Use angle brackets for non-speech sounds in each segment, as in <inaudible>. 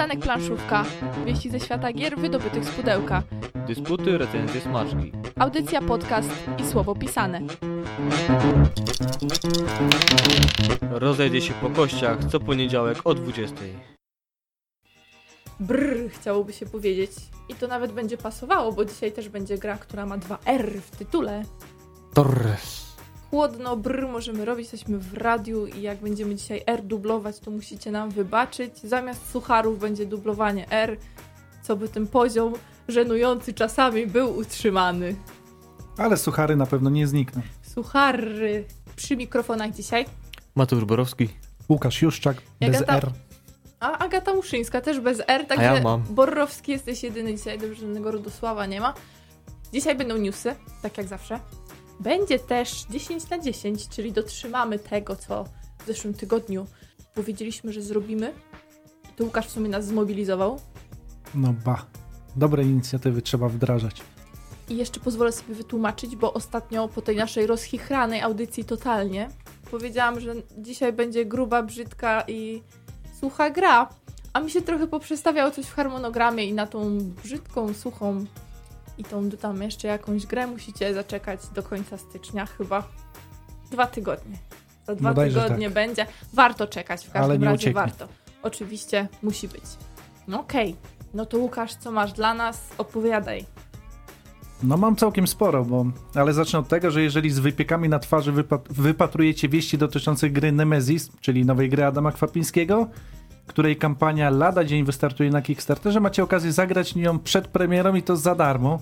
Przystanek planszówka. Wieści ze świata gier wydobytych z pudełka. Dysputy, recenzje, smaczki. Audycja, podcast i słowo pisane. Rozejdzie się po kościach co poniedziałek o 20. Brr, chciałoby się powiedzieć. I to nawet będzie pasowało, bo dzisiaj też będzie gra, która ma dwa R w tytule. Torres. Chłodno, brr, możemy robić, jesteśmy w radiu i jak będziemy dzisiaj R dublować, to musicie nam wybaczyć. Zamiast sucharów będzie dublowanie R, co by ten poziom żenujący czasami był utrzymany. Ale suchary na pewno nie znikną. Suchary przy mikrofonach dzisiaj. Mateusz Borowski. Łukasz Juszczak, bez R. A Agata Muszyńska też bez R, także ja mam. Borrowski jesteś jedyny dzisiaj, dobrze, żadnego Rodosława nie ma. Dzisiaj będą newsy, tak jak zawsze. Będzie też 10 na 10, czyli dotrzymamy tego, co w zeszłym tygodniu powiedzieliśmy, że zrobimy. To Łukasz w sumie nas zmobilizował. No ba. Dobre inicjatywy trzeba wdrażać. I jeszcze pozwolę sobie wytłumaczyć, bo ostatnio po tej naszej rozchichranej audycji totalnie powiedziałam, że dzisiaj będzie gruba, brzydka i sucha gra. A mi się trochę poprzestawiało coś w harmonogramie i na tą brzydką, suchą i tą tam jeszcze jakąś grę musicie zaczekać do końca stycznia chyba. Dwa tygodnie. Za dwa Bodajże tygodnie tak. będzie. Warto czekać, w każdym razie ucieknie. warto. Oczywiście musi być. No okej. No to Łukasz, co masz dla nas? Opowiadaj. No mam całkiem sporo, bo... Ale zacznę od tego, że jeżeli z wypiekami na twarzy wypat... wypatrujecie wieści dotyczących gry Nemesis, czyli nowej gry Adama Kwapińskiego, której kampania lada dzień wystartuje na Kickstarterze, macie okazję zagrać nią przed premierą i to za darmo.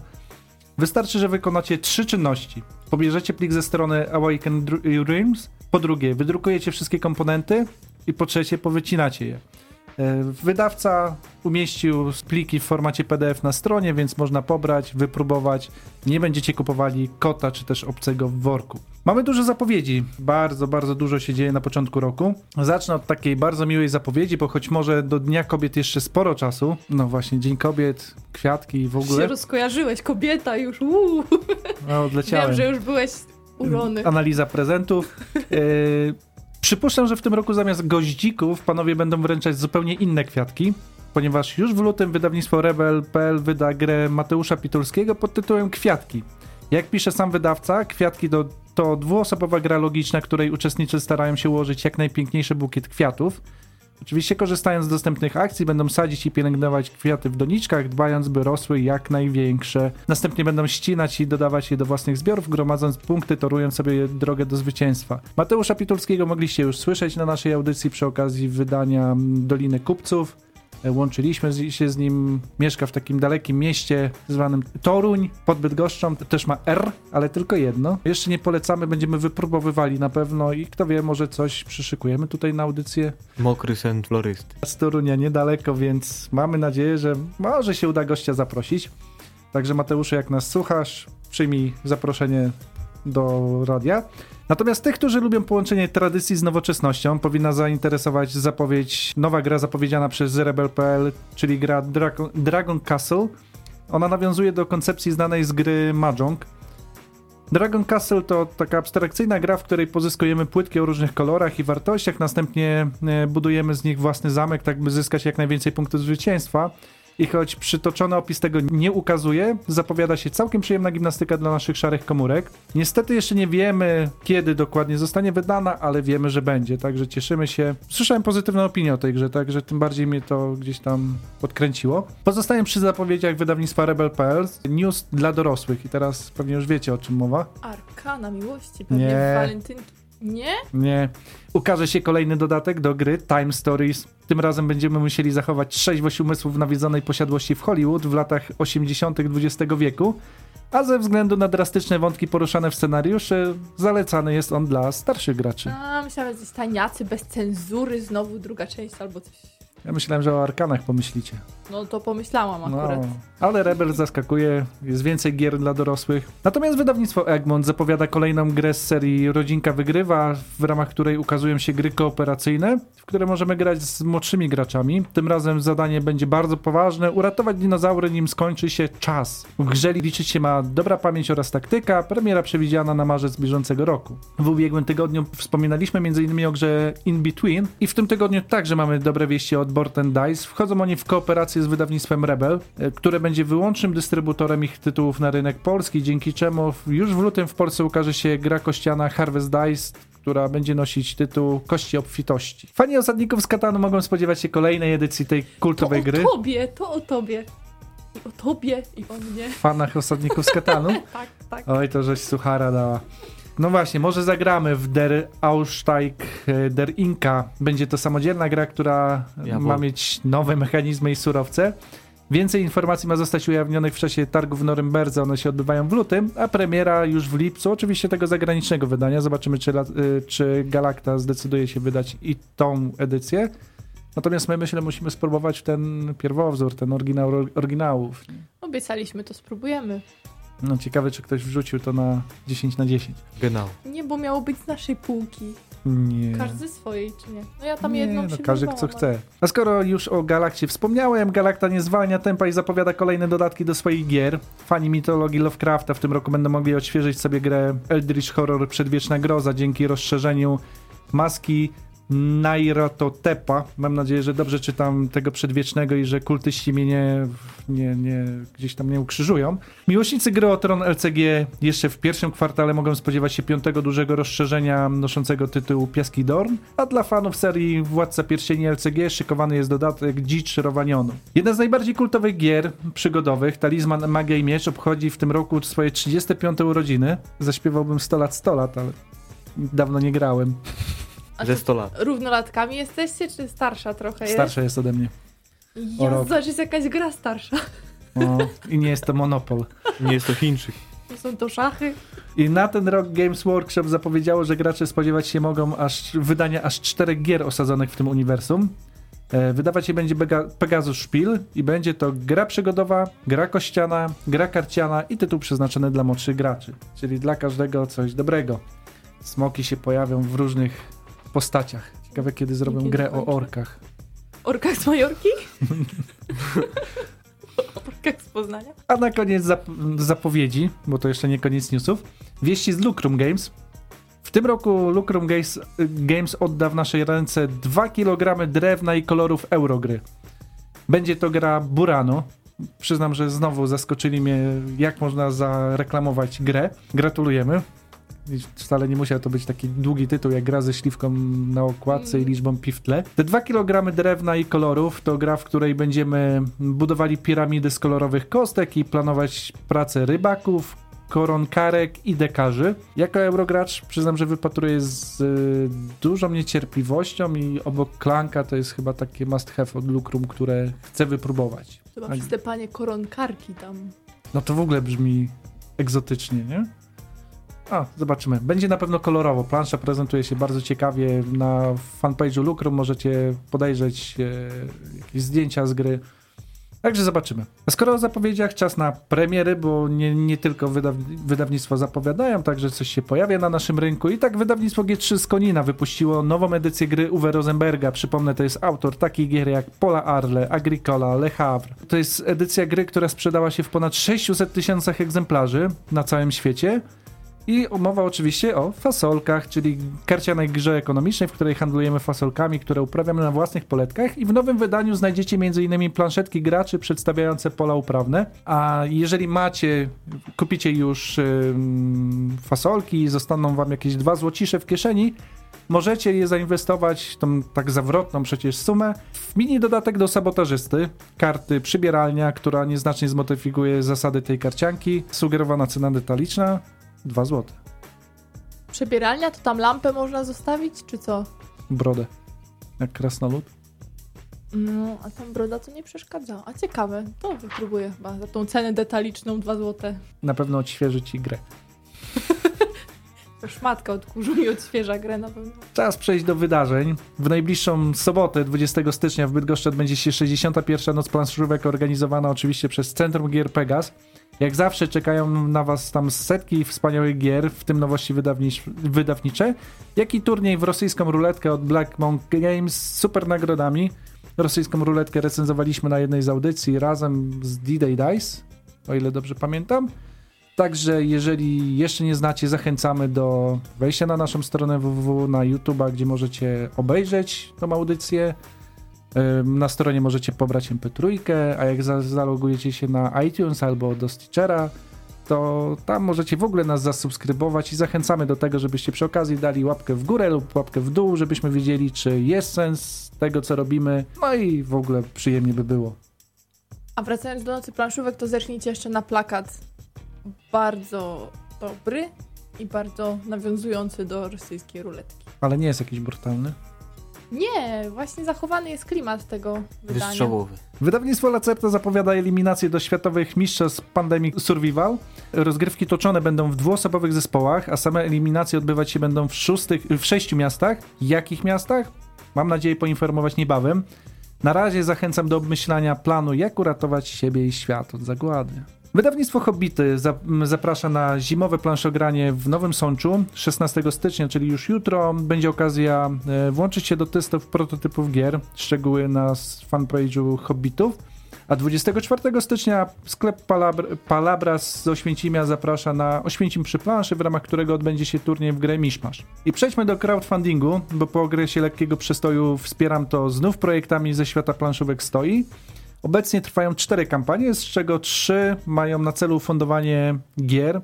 Wystarczy, że wykonacie trzy czynności. Pobierzecie plik ze strony Awaken Dr- Realms, po drugie wydrukujecie wszystkie komponenty i po trzecie powycinacie je. E, Wydawca umieścił pliki w formacie PDF na stronie, więc można pobrać, wypróbować. Nie będziecie kupowali kota czy też obcego w worku. Mamy dużo zapowiedzi. Bardzo, bardzo dużo się dzieje na początku roku. Zacznę od takiej bardzo miłej zapowiedzi, bo choć może do Dnia Kobiet jeszcze sporo czasu. No właśnie, Dzień Kobiet, kwiatki i w Się ogóle. rozkojarzyłeś, kobieta już, uuu. No, odleciałem. Wiem, że już byłeś urony. Analiza prezentów. Yy, przypuszczam, że w tym roku zamiast goździków panowie będą wręczać zupełnie inne kwiatki, ponieważ już w lutym wydawnictwo Rebel.pl wyda grę Mateusza Pitulskiego pod tytułem Kwiatki. Jak pisze sam wydawca, Kwiatki to, to dwuosobowa gra logiczna, której uczestnicy starają się ułożyć jak najpiękniejszy bukiet kwiatów. Oczywiście korzystając z dostępnych akcji będą sadzić i pielęgnować kwiaty w doniczkach, dbając by rosły jak największe. Następnie będą ścinać i dodawać je do własnych zbiorów, gromadząc punkty, torując sobie drogę do zwycięstwa. Mateusza Pitulskiego mogliście już słyszeć na naszej audycji przy okazji wydania Doliny Kupców. E, Łączyliśmy się z nim, mieszka w takim dalekim mieście zwanym Toruń pod Bydgoszczą. Też ma R, ale tylko jedno. Jeszcze nie polecamy, będziemy wypróbowywali na pewno i kto wie, może coś przyszykujemy tutaj na audycję Mokry sen florysty. z Torunia niedaleko, więc mamy nadzieję, że może się uda gościa zaprosić. Także Mateuszu, jak nas słuchasz, przyjmij zaproszenie do radia. Natomiast tych, którzy lubią połączenie tradycji z nowoczesnością, powinna zainteresować zapowiedź, nowa gra zapowiedziana przez Rebel.pl, czyli gra Dragon, Dragon Castle. Ona nawiązuje do koncepcji znanej z gry Mahjong. Dragon Castle to taka abstrakcyjna gra, w której pozyskujemy płytki o różnych kolorach i wartościach, następnie e, budujemy z nich własny zamek, tak by zyskać jak najwięcej punktów zwycięstwa. I choć przytoczony opis tego nie ukazuje, zapowiada się całkiem przyjemna gimnastyka dla naszych szarych komórek. Niestety jeszcze nie wiemy, kiedy dokładnie zostanie wydana, ale wiemy, że będzie, także cieszymy się. Słyszałem pozytywne opinie o tej grze, także tym bardziej mnie to gdzieś tam podkręciło. Pozostaję przy zapowiedziach wydawnictwa Rebel.pl. News dla dorosłych i teraz pewnie już wiecie o czym mowa. Arkana miłości, pewnie Nie. walentynki. Nie? Nie. Ukaże się kolejny dodatek do gry Time Stories. Tym razem będziemy musieli zachować trzeźwość umysłów nawiedzonej posiadłości w Hollywood w latach 80. XX wieku, a ze względu na drastyczne wątki poruszane w scenariuszy, zalecany jest on dla starszych graczy. A, myślałem, że taniacy, bez cenzury, znowu druga część albo coś. Ja myślałem, że o Arkanach pomyślicie. No to pomyślałam No, akurat. ale Rebel zaskakuje, jest więcej gier dla dorosłych. Natomiast wydawnictwo Egmont zapowiada kolejną grę z serii Rodzinka Wygrywa, w ramach której ukazują się gry kooperacyjne, w które możemy grać z młodszymi graczami. Tym razem zadanie będzie bardzo poważne, uratować dinozaury nim skończy się czas. W grze liczyć się ma dobra pamięć oraz taktyka, premiera przewidziana na marzec bieżącego roku. W ubiegłym tygodniu wspominaliśmy m.in. o grze In Between i w tym tygodniu także mamy dobre wieści od Board and Dice. Wchodzą oni w kooperację z wydawnictwem Rebel, e, które będzie wyłącznym dystrybutorem ich tytułów na rynek polski, dzięki czemu już w lutym w Polsce ukaże się gra kościana Harvest Dice, która będzie nosić tytuł Kości Obfitości. Fani osadników z Katanu mogą spodziewać się kolejnej edycji tej kultowej to gry. o tobie, to o tobie. I o tobie, i o mnie. Fanach osadników z Katanu. <laughs> Tak, tak. Oj, to żeś suchara dała. No właśnie, może zagramy w Der Aussteig e, der Inka. Będzie to samodzielna gra, która Jawohl. ma mieć nowe mechanizmy i surowce. Więcej informacji ma zostać ujawnionych w czasie targów w Norymberdze. One się odbywają w lutym, a premiera już w lipcu. Oczywiście tego zagranicznego wydania. Zobaczymy, czy, y, czy Galacta zdecyduje się wydać i tą edycję. Natomiast my, myślę, musimy spróbować ten pierwowzór, ten oryginał oryginałów. Obiecaliśmy, to spróbujemy. No ciekawe, czy ktoś wrzucił to na 10 na 10. Genau. Nie, bo miało być z naszej półki. Nie. Każdy swojej, czy nie? No ja tam nie, jedną no, się każdy co chce. A skoro już o Galakcie wspomniałem, Galakta nie zwalnia tempa i zapowiada kolejne dodatki do swoich gier. Fani mitologii Lovecrafta w tym roku będą mogli odświeżyć sobie grę Eldritch Horror Przedwieczna Groza dzięki rozszerzeniu maski Nairototepa. Mam nadzieję, że dobrze czytam tego przedwiecznego i że kultyści mnie nie, nie, nie, gdzieś tam nie ukrzyżują. Miłośnicy gry o Tron LCG jeszcze w pierwszym kwartale mogą spodziewać się piątego dużego rozszerzenia noszącego tytuł Piaski Dorn, a dla fanów serii Władca Pierścieni LCG szykowany jest dodatek Dzicz Rowanionu. Jedna z najbardziej kultowych gier przygodowych, Talizman Magia i Miecz, obchodzi w tym roku swoje 35 urodziny. Zaśpiewałbym 100 lat 100 lat, ale dawno nie grałem. A Ze to 100 lat. Równolatkami jesteście, czy starsza trochę jest? Starsza jest ode mnie. znaczy jest jakaś gra starsza. O, I nie jest to Monopol. Nie jest to Chińczyk. To są to szachy. I na ten rok Games Workshop zapowiedziało, że gracze spodziewać się mogą aż wydania aż czterech gier osadzonych w tym uniwersum. E, Wydawać się będzie Bega- Pegasus Spiel i będzie to gra przygodowa, gra kościana, gra karciana i tytuł przeznaczony dla młodszych graczy. Czyli dla każdego coś dobrego. Smoki się pojawią w różnych postaciach. Ciekawe kiedy zrobią Kiedy grę o orkach. Orkach z Majorki? <laughs> Orkach z Poznania? A na koniec zap- zapowiedzi, bo to jeszcze nie koniec newsów. Wieści z Lucrum Games. W tym roku Lucrum Games, Games odda w naszej ręce 2 kg drewna i kolorów Eurogry. Będzie to gra Burano. Przyznam, że znowu zaskoczyli mnie, jak można zareklamować grę. Gratulujemy. I Wcale nie musiał to być taki długi tytuł, jak gra ze śliwką na okładce i liczbą pi w tle. Te 2 kg drewna i kolorów to gra, w której będziemy budowali piramidy z kolorowych kostek i planować pracę rybaków, koronkarek i dekarzy. Jako eurogracz przyznam, że wypatruję z y, dużą niecierpliwością i obok Klanka to jest chyba takie must have od Lucrum, które chcę wypróbować. Chyba Tak. przez te panie koronkarki tam. No to w ogóle brzmi egzotycznie, nie? A, zobaczymy. Będzie na pewno kolorowo. Plansza prezentuje się bardzo ciekawie. Na fanpage'u Lucrum możecie podejrzeć e, jakieś zdjęcia z gry. Także zobaczymy. A skoro o zapowiedziach, czas na premiery, bo nie, nie tylko wydaw zapowiadają, także coś się pojawia na naszym rynku. I tak wydawnictwo G3 z Konina wypuściło nową edycję gry Uwe Rosenberga. Przypomnę, to jest autor takich gier jak Pola Arle, Agricola, Le Havre. To jest edycja gry, która sprzedała się w ponad 600 tysiącach egzemplarzy na całym świecie. I mowa oczywiście o fasolkach, czyli karcianej grze ekonomicznej, w której handlujemy fasolkami, które uprawiamy na własnych poletkach. I w nowym wydaniu znajdziecie m.in. planszetki graczy przedstawiające pola uprawne. A jeżeli macie, kupicie już fasolki i zostaną wam jakieś dwa złocisze w kieszeni, możecie je zainwestować, tą tak zawrotną przecież sumę, w mini dodatek do sabotażysty, karty przybieralnia, która nieznacznie zmodyfikuje zasady tej karcianki. Sugerowana cena detaliczna 2 zł. Przebieralnia, to tam lampę można zostawić, czy co? Brodę. Jak krasnolud. No, a tam broda to nie przeszkadza. A ciekawe, to wypróbuję chyba za tą cenę detaliczną 2 zł. Na pewno odświeży ci grę. <laughs> To szmatka od kurzu i odświeża grę na pewno. Czas przejść do wydarzeń. W najbliższą sobotę, 20 stycznia w Bydgoszczy odbędzie się 61. Noc planszówek organizowana oczywiście przez Centrum Gier Pegas. Jak zawsze czekają na was tam setki wspaniałych gier, w tym nowości wydawnicz- wydawnicze, jak i turniej w rosyjską ruletkę od Black Monk Games z super nagrodami. Rosyjską ruletkę recenzowaliśmy na jednej z audycji razem z D-Day Dice, o ile dobrze pamiętam. Także jeżeli jeszcze nie znacie, zachęcamy do wejścia na naszą stronę www na YouTube'a, gdzie możecie obejrzeć tą audycję. Na stronie możecie pobrać MP3, a jak za- zalogujecie się na iTunes albo do Stitchera, to tam możecie w ogóle nas zasubskrybować i zachęcamy do tego, żebyście przy okazji dali łapkę w górę lub łapkę w dół, żebyśmy wiedzieli, czy jest sens tego, co robimy. No i w ogóle przyjemnie by było. A wracając do Nocy Planszówek, to zerknijcie jeszcze na plakat. Bardzo dobry i bardzo nawiązujący do rosyjskiej ruletki. Ale nie jest jakiś brutalny. Nie, właśnie zachowany jest klimat tego wydania. Wystrzałowy. Wydawnictwo Lacerta zapowiada eliminację do światowych mistrzostw Pandemic Survival. Rozgrywki toczone będą w dwuosobowych zespołach, a same eliminacje odbywać się będą w, szóstych, w sześciu miastach. Jakich miastach? Mam nadzieję poinformować niebawem. Na razie zachęcam do obmyślania planu, jak uratować siebie i świat od zagłady. Wydawnictwo Hobbity zaprasza na zimowe planszogranie w Nowym Sączu 16 stycznia, czyli już jutro. Będzie okazja e, włączyć się do testów prototypów gier, szczegóły na fanpage'u Hobbitów. A 24 stycznia sklep Palabr- Palabras z Oświęcimia zaprasza na Oświęcim przy planszy, w ramach którego odbędzie się turniej w grę Miszmasz. I przejdźmy do crowdfundingu, bo po okresie lekkiego przestoju wspieram to znów projektami ze świata planszówek stoi. Obecnie trwają cztery kampanie, z czego trzy mają na celu fundowanie gier.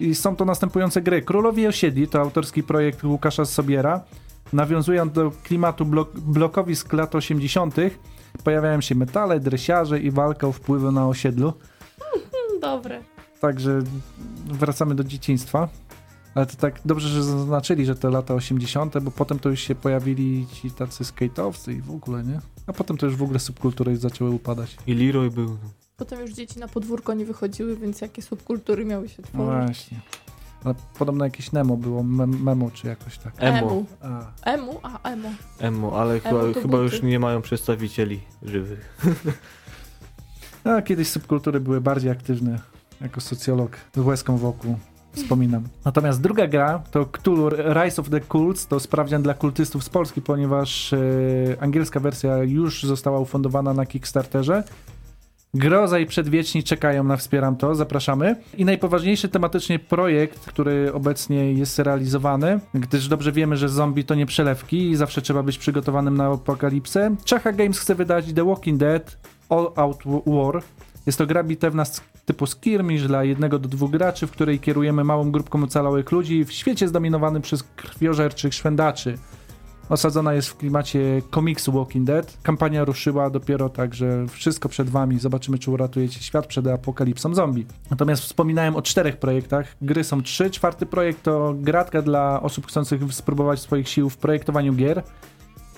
I są to następujące gry. Królowi Osiedli to autorski projekt Łukasza Sobiera. Nawiązując do klimatu blok blokowisk lat 80., pojawiają się metale, dresiarze i walka o wpływy na osiedlu. <laughs> Dobre. Także wracamy do dzieciństwa. Ale to tak dobrze, że zaznaczyli, że to lata 80., bo potem to już się pojawili ci tacy skate'owcy i w ogóle, nie? A potem to już w ogóle subkultury zaczęły upadać. I Leroy był. Potem już dzieci na podwórko nie wychodziły, więc jakie subkultury miały się No tworzyć? właśnie. Ale podobno jakieś Nemo było, mem memo czy jakoś tak. Emo. A, Emu? A, emu. Emo, ale chyba, to chyba już nie mają przedstawicieli żywych. a <laughs> kiedyś subkultury były bardziej aktywne. Jako socjolog z łezką wokół wspominam. Natomiast druga gra to Cthulhu Rise of the Cults, to sprawdzian dla kultystów z Polski, ponieważ e, angielska wersja już została ufundowana na Kickstarterze. Groza i Przedwieczni czekają na Wspieram to, zapraszamy. I najpoważniejszy tematycznie projekt, który obecnie jest realizowany, gdyż dobrze wiemy, że zombie to nie przelewki i zawsze trzeba być przygotowanym na apokalipsę. Czacha Games chce wydać The Walking Dead All Out War. Jest to gra bitewna z typu skirmish dla jednego do dwóch graczy, w której kierujemy małą grupką ocalałych ludzi w świecie zdominowanym przez krwiożerczych szwendaczy. Osadzona jest w klimacie komiksu Walking Dead. Kampania ruszyła dopiero tak, że wszystko przed wami. Zobaczymy, czy uratujecie świat przed apokalipsą zombie. Natomiast wspominałem o czterech projektach. Gry są trzy. Czwarty projekt to gratka dla osób chcących spróbować swoich sił w projektowaniu gier.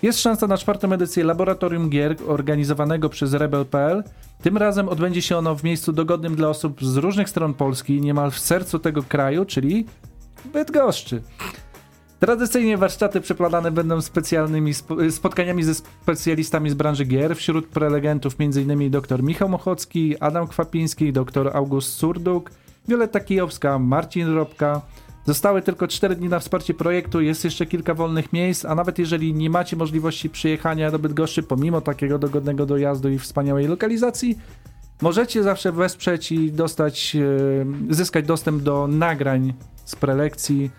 Jest szansa na czwartą edycję Laboratorium Gier organizowanego przez Rebel.pl. Tym razem odbędzie się ono w miejscu dogodnym dla osób z różnych stron Polski, niemal w sercu tego kraju, czyli Bydgoszczy. Tradycyjnie warsztaty przeplatane będą specjalnymi spo- spotkaniami ze specjalistami z branży gier. Wśród prelegentów m.in. dr Michał Mochocki, Adam Kwapiński, dr August Surduk, Wioletta Kijowska, Marcin Robka. Zostały tylko 4 dni na wsparcie projektu, jest jeszcze kilka wolnych miejsc, a nawet jeżeli nie macie możliwości przyjechania do Bydgoszczy, pomimo takiego dogodnego dojazdu i wspaniałej lokalizacji, możecie zawsze wesprzeć i dostać, e, zyskać dostęp do nagrań z prelekcji.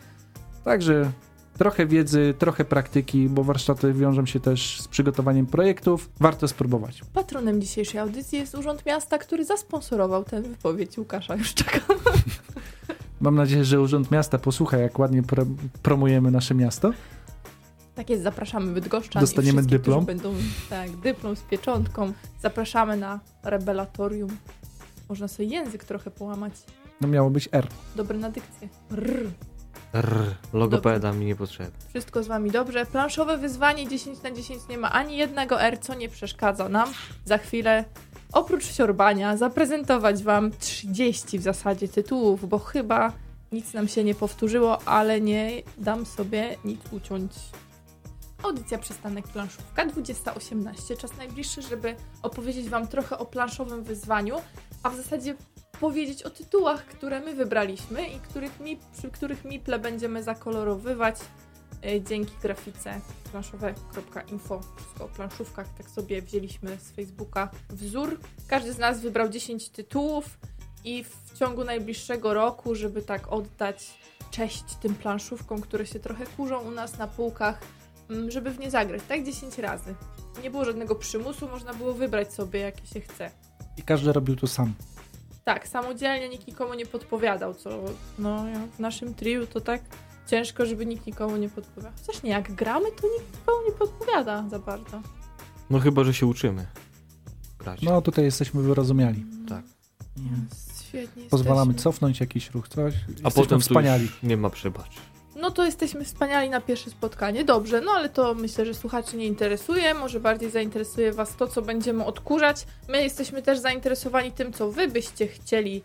Także trochę wiedzy, trochę praktyki, bo warsztaty wiążą się też z przygotowaniem projektów. Warto spróbować. Patronem dzisiejszej audycji jest Urząd Miasta, który zasponsorował tę wypowiedź Łukasza Juszczaka. <laughs> Mam nadzieję, że Urząd Miasta posłucha, jak ładnie pro promujemy nasze miasto. Tak jest, zapraszamy Bydgoszczan Dostaniemy dyplom. będą, tak, dyplom z pieczątką. Zapraszamy na rebelatorium. Można sobie język trochę połamać. No miało być R. Dobre na dykcję. Rrr. Rrr, logopeda mi niepotrzebny. Wszystko z wami dobrze. Planszowe wyzwanie 10 na 10 nie ma ani jednego R, co nie przeszkadza nam. Za chwilę, oprócz siorbania, zaprezentować wam 30 w zasadzie tytułów, bo chyba nic nam się nie powtórzyło, ale nie dam sobie nic uciąć. Audycja Przystanek Planszówka 2018. Czas najbliższy, żeby opowiedzieć wam trochę o planszowym wyzwaniu, a w zasadzie powiedzieć o tytułach, które my wybraliśmy i których mi, przy których miple będziemy zakolorowywać dzięki grafice planszowe.info. Wszystko o planszówkach, tak sobie wzięliśmy z Facebooka wzór. Każdy z nas wybrał 10 tytułów i w ciągu najbliższego roku, żeby tak oddać cześć tym planszówkom, które się trochę kurzą u nas na półkach, mm, żeby w nie zagrać, tak 10 razy. nie było żadnego przymusu, można było wybrać sobie, jakie się chce. I każdy robił to sam. Tak, samodzielnie nikt nikomu nie podpowiadał, co no w naszym triu to tak ciężko, żeby nikt nikomu nie podpowiadał. Chociaż nie, jak gramy, to nikt nikomu nie podpowiada za bardzo. No chyba, że się uczymy grać. No tutaj jesteśmy wyrozumiali. Tak. Jest, świetnie Pozwalamy jesteśmy. cofnąć jakiś ruch, coś. A Jesteśmy potem wspaniali. nie ma przebacz. No to jesteśmy wspaniali na pierwsze spotkanie. Dobrze, no ale to myślę, że słuchaczy nie interesuje. Może bardziej zainteresuje Was to, co będziemy odkurzać. My jesteśmy też zainteresowani tym, co Wy byście chcieli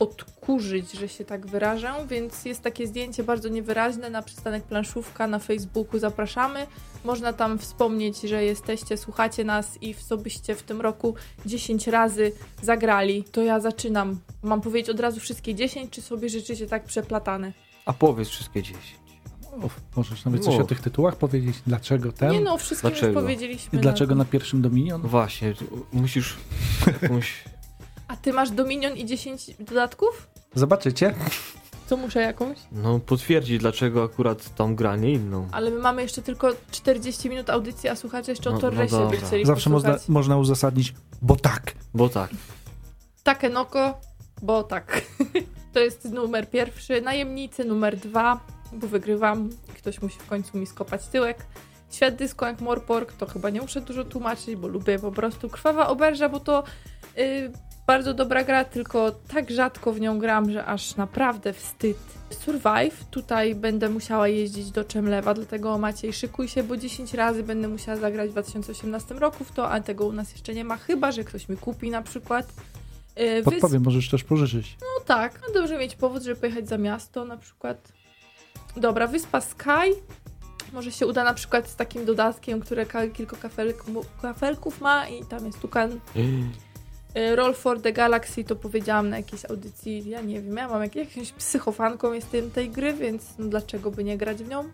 odkurzyć, że się tak wyrażę, więc jest takie zdjęcie bardzo niewyraźne na przystanek planszówka na Facebooku. Zapraszamy. Można tam wspomnieć, że jesteście, słuchacie nas i w co byście w tym roku 10 razy zagrali. To ja zaczynam. Mam powiedzieć od razu wszystkie 10, czy sobie życzycie tak przeplatane? A powiedz wszystkie 10. O, możesz nawet coś Mów. o tych tytułach powiedzieć? Dlaczego ten? Nie no, wszystkim Dlaczego? już powiedzieliśmy. I dlaczego na... na pierwszym Dominion? No właśnie, musisz <laughs> jakąś... A ty masz Dominion i 10 dodatków? Zobaczycie. To muszę jakąś. No potwierdzić, dlaczego akurat tą gra, nie inną. Ale my mamy jeszcze tylko 40 minut audycji, a słuchacze jeszcze o No- no Torresie by dobra. chcieli Zawsze można, można uzasadnić, bo tak. Bo tak. Takenoko, bo tak. <laughs> to jest numer pierwszy. Najemnicy numer dwa, bo wygrywam. Ktoś musi w końcu mi skopać tyłek. Świat dysco jak Morpork, to chyba nie muszę dużo tłumaczyć, bo lubię po prostu. Krwawa oberża, bo to y, bardzo dobra gra, tylko tak rzadko w nią gram, że aż naprawdę wstyd. Survive, tutaj będę musiała jeździć do Czemlewa, dlatego Maciej szykuj się, bo 10 razy będę musiała zagrać w 2018 roku w to, a tego u nas jeszcze nie ma, chyba, że ktoś mi kupi na przykład. Y, wys- Podpowiem, możesz też pożyczyć. no tak, no dobrze mieć powód, żeby pojechać za miasto na przykład. Dobra, wyspa Sky. Może się uda na przykład z takim dodatkiem, które ka- kilka kafelku- kafelków ma i tam jest tukan. <gasps> <gasps> Y, Roll for the Galaxy to powiedziałam na jakiejś audycji, ja nie wiem, ja mam jak, jakąś psychofanką jestem tej gry, więc no dlaczego by nie grać w nią?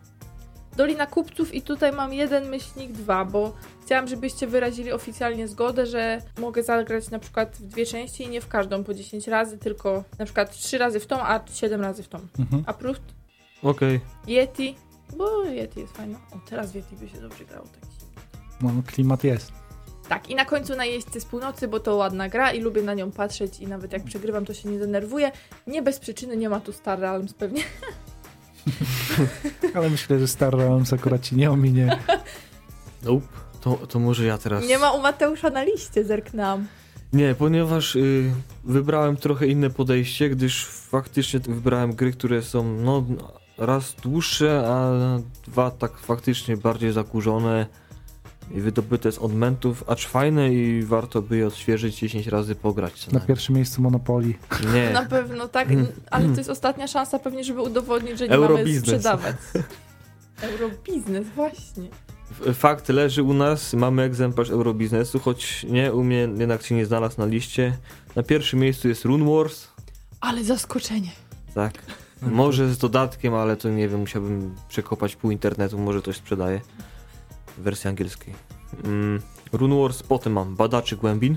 Dolina Kupców i tutaj mam jeden myślnik dwa, bo chciałam, żebyście wyrazili oficjalnie zgodę, że mogę zagrać na przykład w dwie części i nie w każdą po 10 razy, tylko na przykład 3 razy w tą, a 7 razy w tą. Mhm. Approved? Okej. Yeti? Bo Yeti jest fajna. O, teraz w Yeti by się dobrze grało. Tak. No, klimat jest. Tak, i na końcu najeźdźcy z północy, bo to ładna gra i lubię na nią patrzeć i nawet jak przegrywam, to się nie denerwuję. Nie bez przyczyny nie ma tu Star Realms pewnie. <laughs> Ale myślę, że Star Realms akurat ci nie ominie. <laughs> Nope. To, to może ja teraz... Nie ma u Mateusza na liście, zerknęłam. Nie, ponieważ y, wybrałem trochę inne podejście, gdyż faktycznie wybrałem gry, które są no raz dłuższe, a dwa tak faktycznie bardziej zakurzone i wydobyte z odmentów, acz fajne i warto by je odświeżyć 10 razy pograć. Na pierwszym miejscu Monopoly. Nie, Na pewno tak, Mm. ale to jest ostatnia szansa pewnie, żeby udowodnić, że nie mamy Eurobiznes. sprzedawać. <laughs> Eurobiznes, właśnie. Fakt leży u nas, mamy egzemplarz Eurobiznesu, choć nie, u mnie jednak się nie znalazł na liście. Na pierwszym miejscu jest Rune Wars, Ale zaskoczenie. tak. <laughs> Może z dodatkiem, ale to nie wiem, musiałbym przekopać pół internetu, może coś sprzedaje w wersji angielskiej. Mm, Rune Wars, potem mam Badaczy Głębin,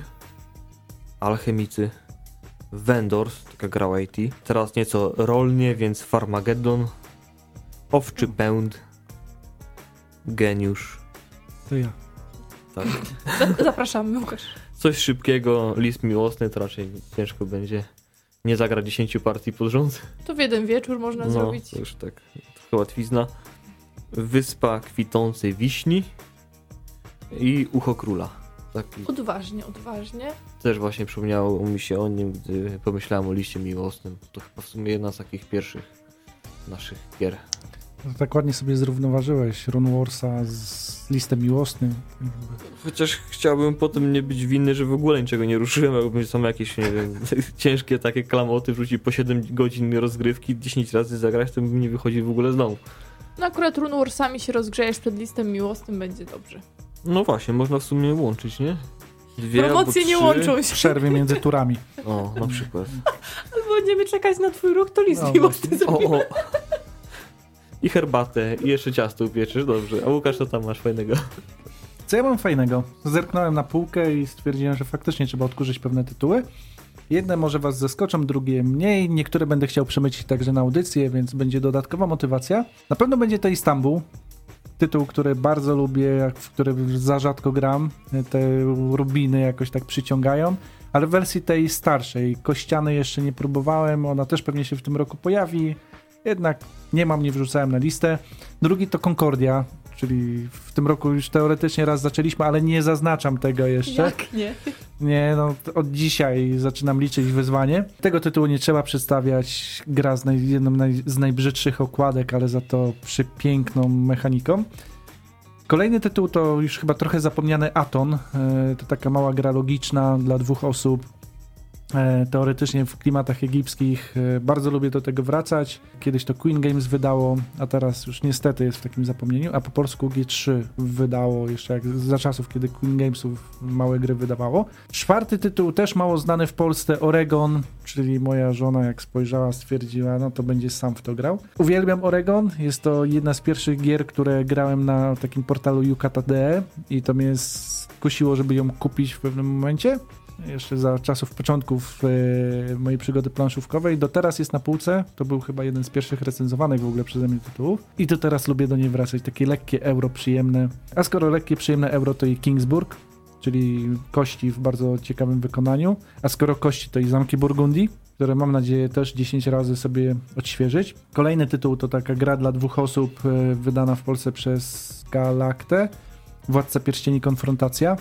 Alchemicy, Vendors, taka gra IT. Teraz nieco rolnie, więc Farmageddon, Owczy Pęd, Geniusz, To ja. tak. <laughs> Za- Zapraszamy, Łukasz. Coś szybkiego, list miłosny, to raczej ciężko będzie nie zagrać 10 partii pod rząd. To w jeden wieczór można No, zrobić. to już tak trochę łatwizna. Wyspa kwitącej wiśni i ucho króla. Taki Odważnie, odważnie. też właśnie przypomniało mi się o nim, gdy pomyślałem o liście miłosnym. To chyba w sumie jedna z takich pierwszych naszych gier. No, tak ładnie sobie zrównoważyłeś Rune Warsa z listem miłosnym. Chociaż chciałbym potem nie być winny, że w ogóle niczego nie ruszyłem, jakby są jakieś, nie wiem, <laughs> ciężkie takie klamoty, wrzucić po 7 godzin rozgrywki, 10 razy zagrać, to bym nie wychodził w ogóle z domu. No akurat Rune Warsami się rozgrzejesz przed listem miłosnym, będzie dobrze. No właśnie, można w sumie łączyć, nie? Dwie Promocje nie łączą się. przerwie między turami. O, na przykład. Albo będziemy czekać na twój ruch, to list No, miłosny zrobimy. O, o. I herbatę, i jeszcze ciasto upieczysz, dobrze. A Łukasz, co tam masz fajnego? Co ja mam fajnego? Zerknąłem na półkę i stwierdziłem, że faktycznie trzeba odkurzyć pewne tytuły. Jedne może was zaskoczą, drugie mniej. Niektóre będę chciał przemycić także na audycję, więc będzie dodatkowa motywacja. Na pewno będzie to Istanbul. tytuł, który bardzo lubię, w który za rzadko gram. Te rubiny jakoś tak przyciągają. Ale w wersji tej starszej, kościany jeszcze nie próbowałem, ona też pewnie się w tym roku pojawi. Jednak nie mam, nie wrzucałem na listę. Drugi to Concordia, czyli w tym roku już teoretycznie raz zaczęliśmy, ale nie zaznaczam tego jeszcze. Jak nie? Nie, no od dzisiaj zaczynam liczyć wyzwanie. Tego tytułu nie trzeba przedstawiać. Gra z naj, jedną naj, z najbrzydszych okładek, ale za to przepiękną mechaniką. Kolejny tytuł to już chyba trochę zapomniany Aton. E, to taka mała gra logiczna dla dwóch osób teoretycznie w klimatach egipskich. E, bardzo lubię do tego wracać. Kiedyś to Queen Games wydało, a teraz już niestety jest w takim zapomnieniu, a po polsku G3 wydało jeszcze jak za czasów, kiedy Queen Gamesów małe gry wydawało. Czwarty tytuł też mało znany w Polsce, Oregon, czyli moja żona jak spojrzała stwierdziła, no to będzie sam w to grał. Uwielbiam Oregon, jest to jedna z pierwszych gier, które grałem na takim portalu Yukata.de i to mnie skusiło, żeby ją kupić w pewnym momencie jeszcze za czasów początków e, mojej przygody planszówkowej. Do teraz jest na półce. To był chyba jeden z pierwszych recenzowanych w ogóle przeze mnie tytułów. I do teraz lubię do niej wracać. Takie lekkie euro, przyjemne. A skoro lekkie, przyjemne euro, to i Kingsburg, czyli kości w bardzo ciekawym wykonaniu. A skoro kości, to i Zamki Burgundii, które mam nadzieję też 10 razy sobie odświeżyć. Kolejny tytuł to taka gra dla dwóch osób, e, wydana w Polsce przez Galaktę. Władca Pierścieni Konfrontacja.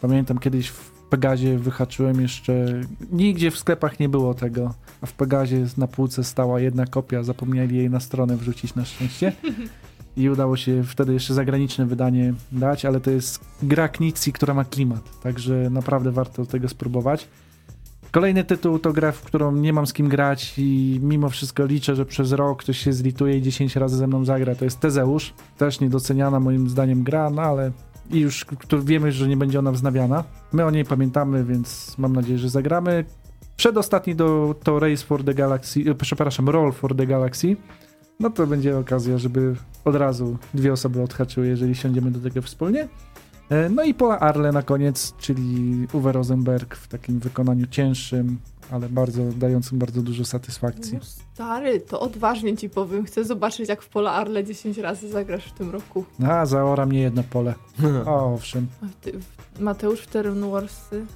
Pamiętam kiedyś w Pegazie wyhaczyłem jeszcze. Nigdzie w sklepach nie było tego. A w Pegazie na półce stała jedna kopia, zapomnieli jej na stronę wrzucić na szczęście. <laughs> I udało się wtedy jeszcze zagraniczne wydanie dać, ale to jest gra Knitsi, która ma klimat. Także naprawdę warto tego spróbować. Kolejny tytuł to gra, w którą nie mam z kim grać i mimo wszystko liczę, że przez rok ktoś się zlituje i 10 razy ze mną zagra. To jest Tezeusz. Też niedoceniana moim zdaniem gra, no ale i już wiemy, że nie będzie ona wznawiana. My o niej pamiętamy, więc mam nadzieję, że zagramy. Przedostatni do, to Race for the Galaxy, e, przepraszam, Roll for the Galaxy. No to będzie okazja, żeby od razu dwie osoby odhaczyły, jeżeli siądziemy do tego wspólnie. E, no i Pola Arle na koniec, czyli Uwe Rosenberg w takim wykonaniu cięższym, ale bardzo dającym bardzo dużo satysfakcji. No stary, to odważnie ci powiem. Chcę zobaczyć, jak w Pola Arle 10 razy zagrasz w tym roku. A, zaora mnie jedno pole. <laughs> O, owszem. Ty, Mateusz w Terran Warsy.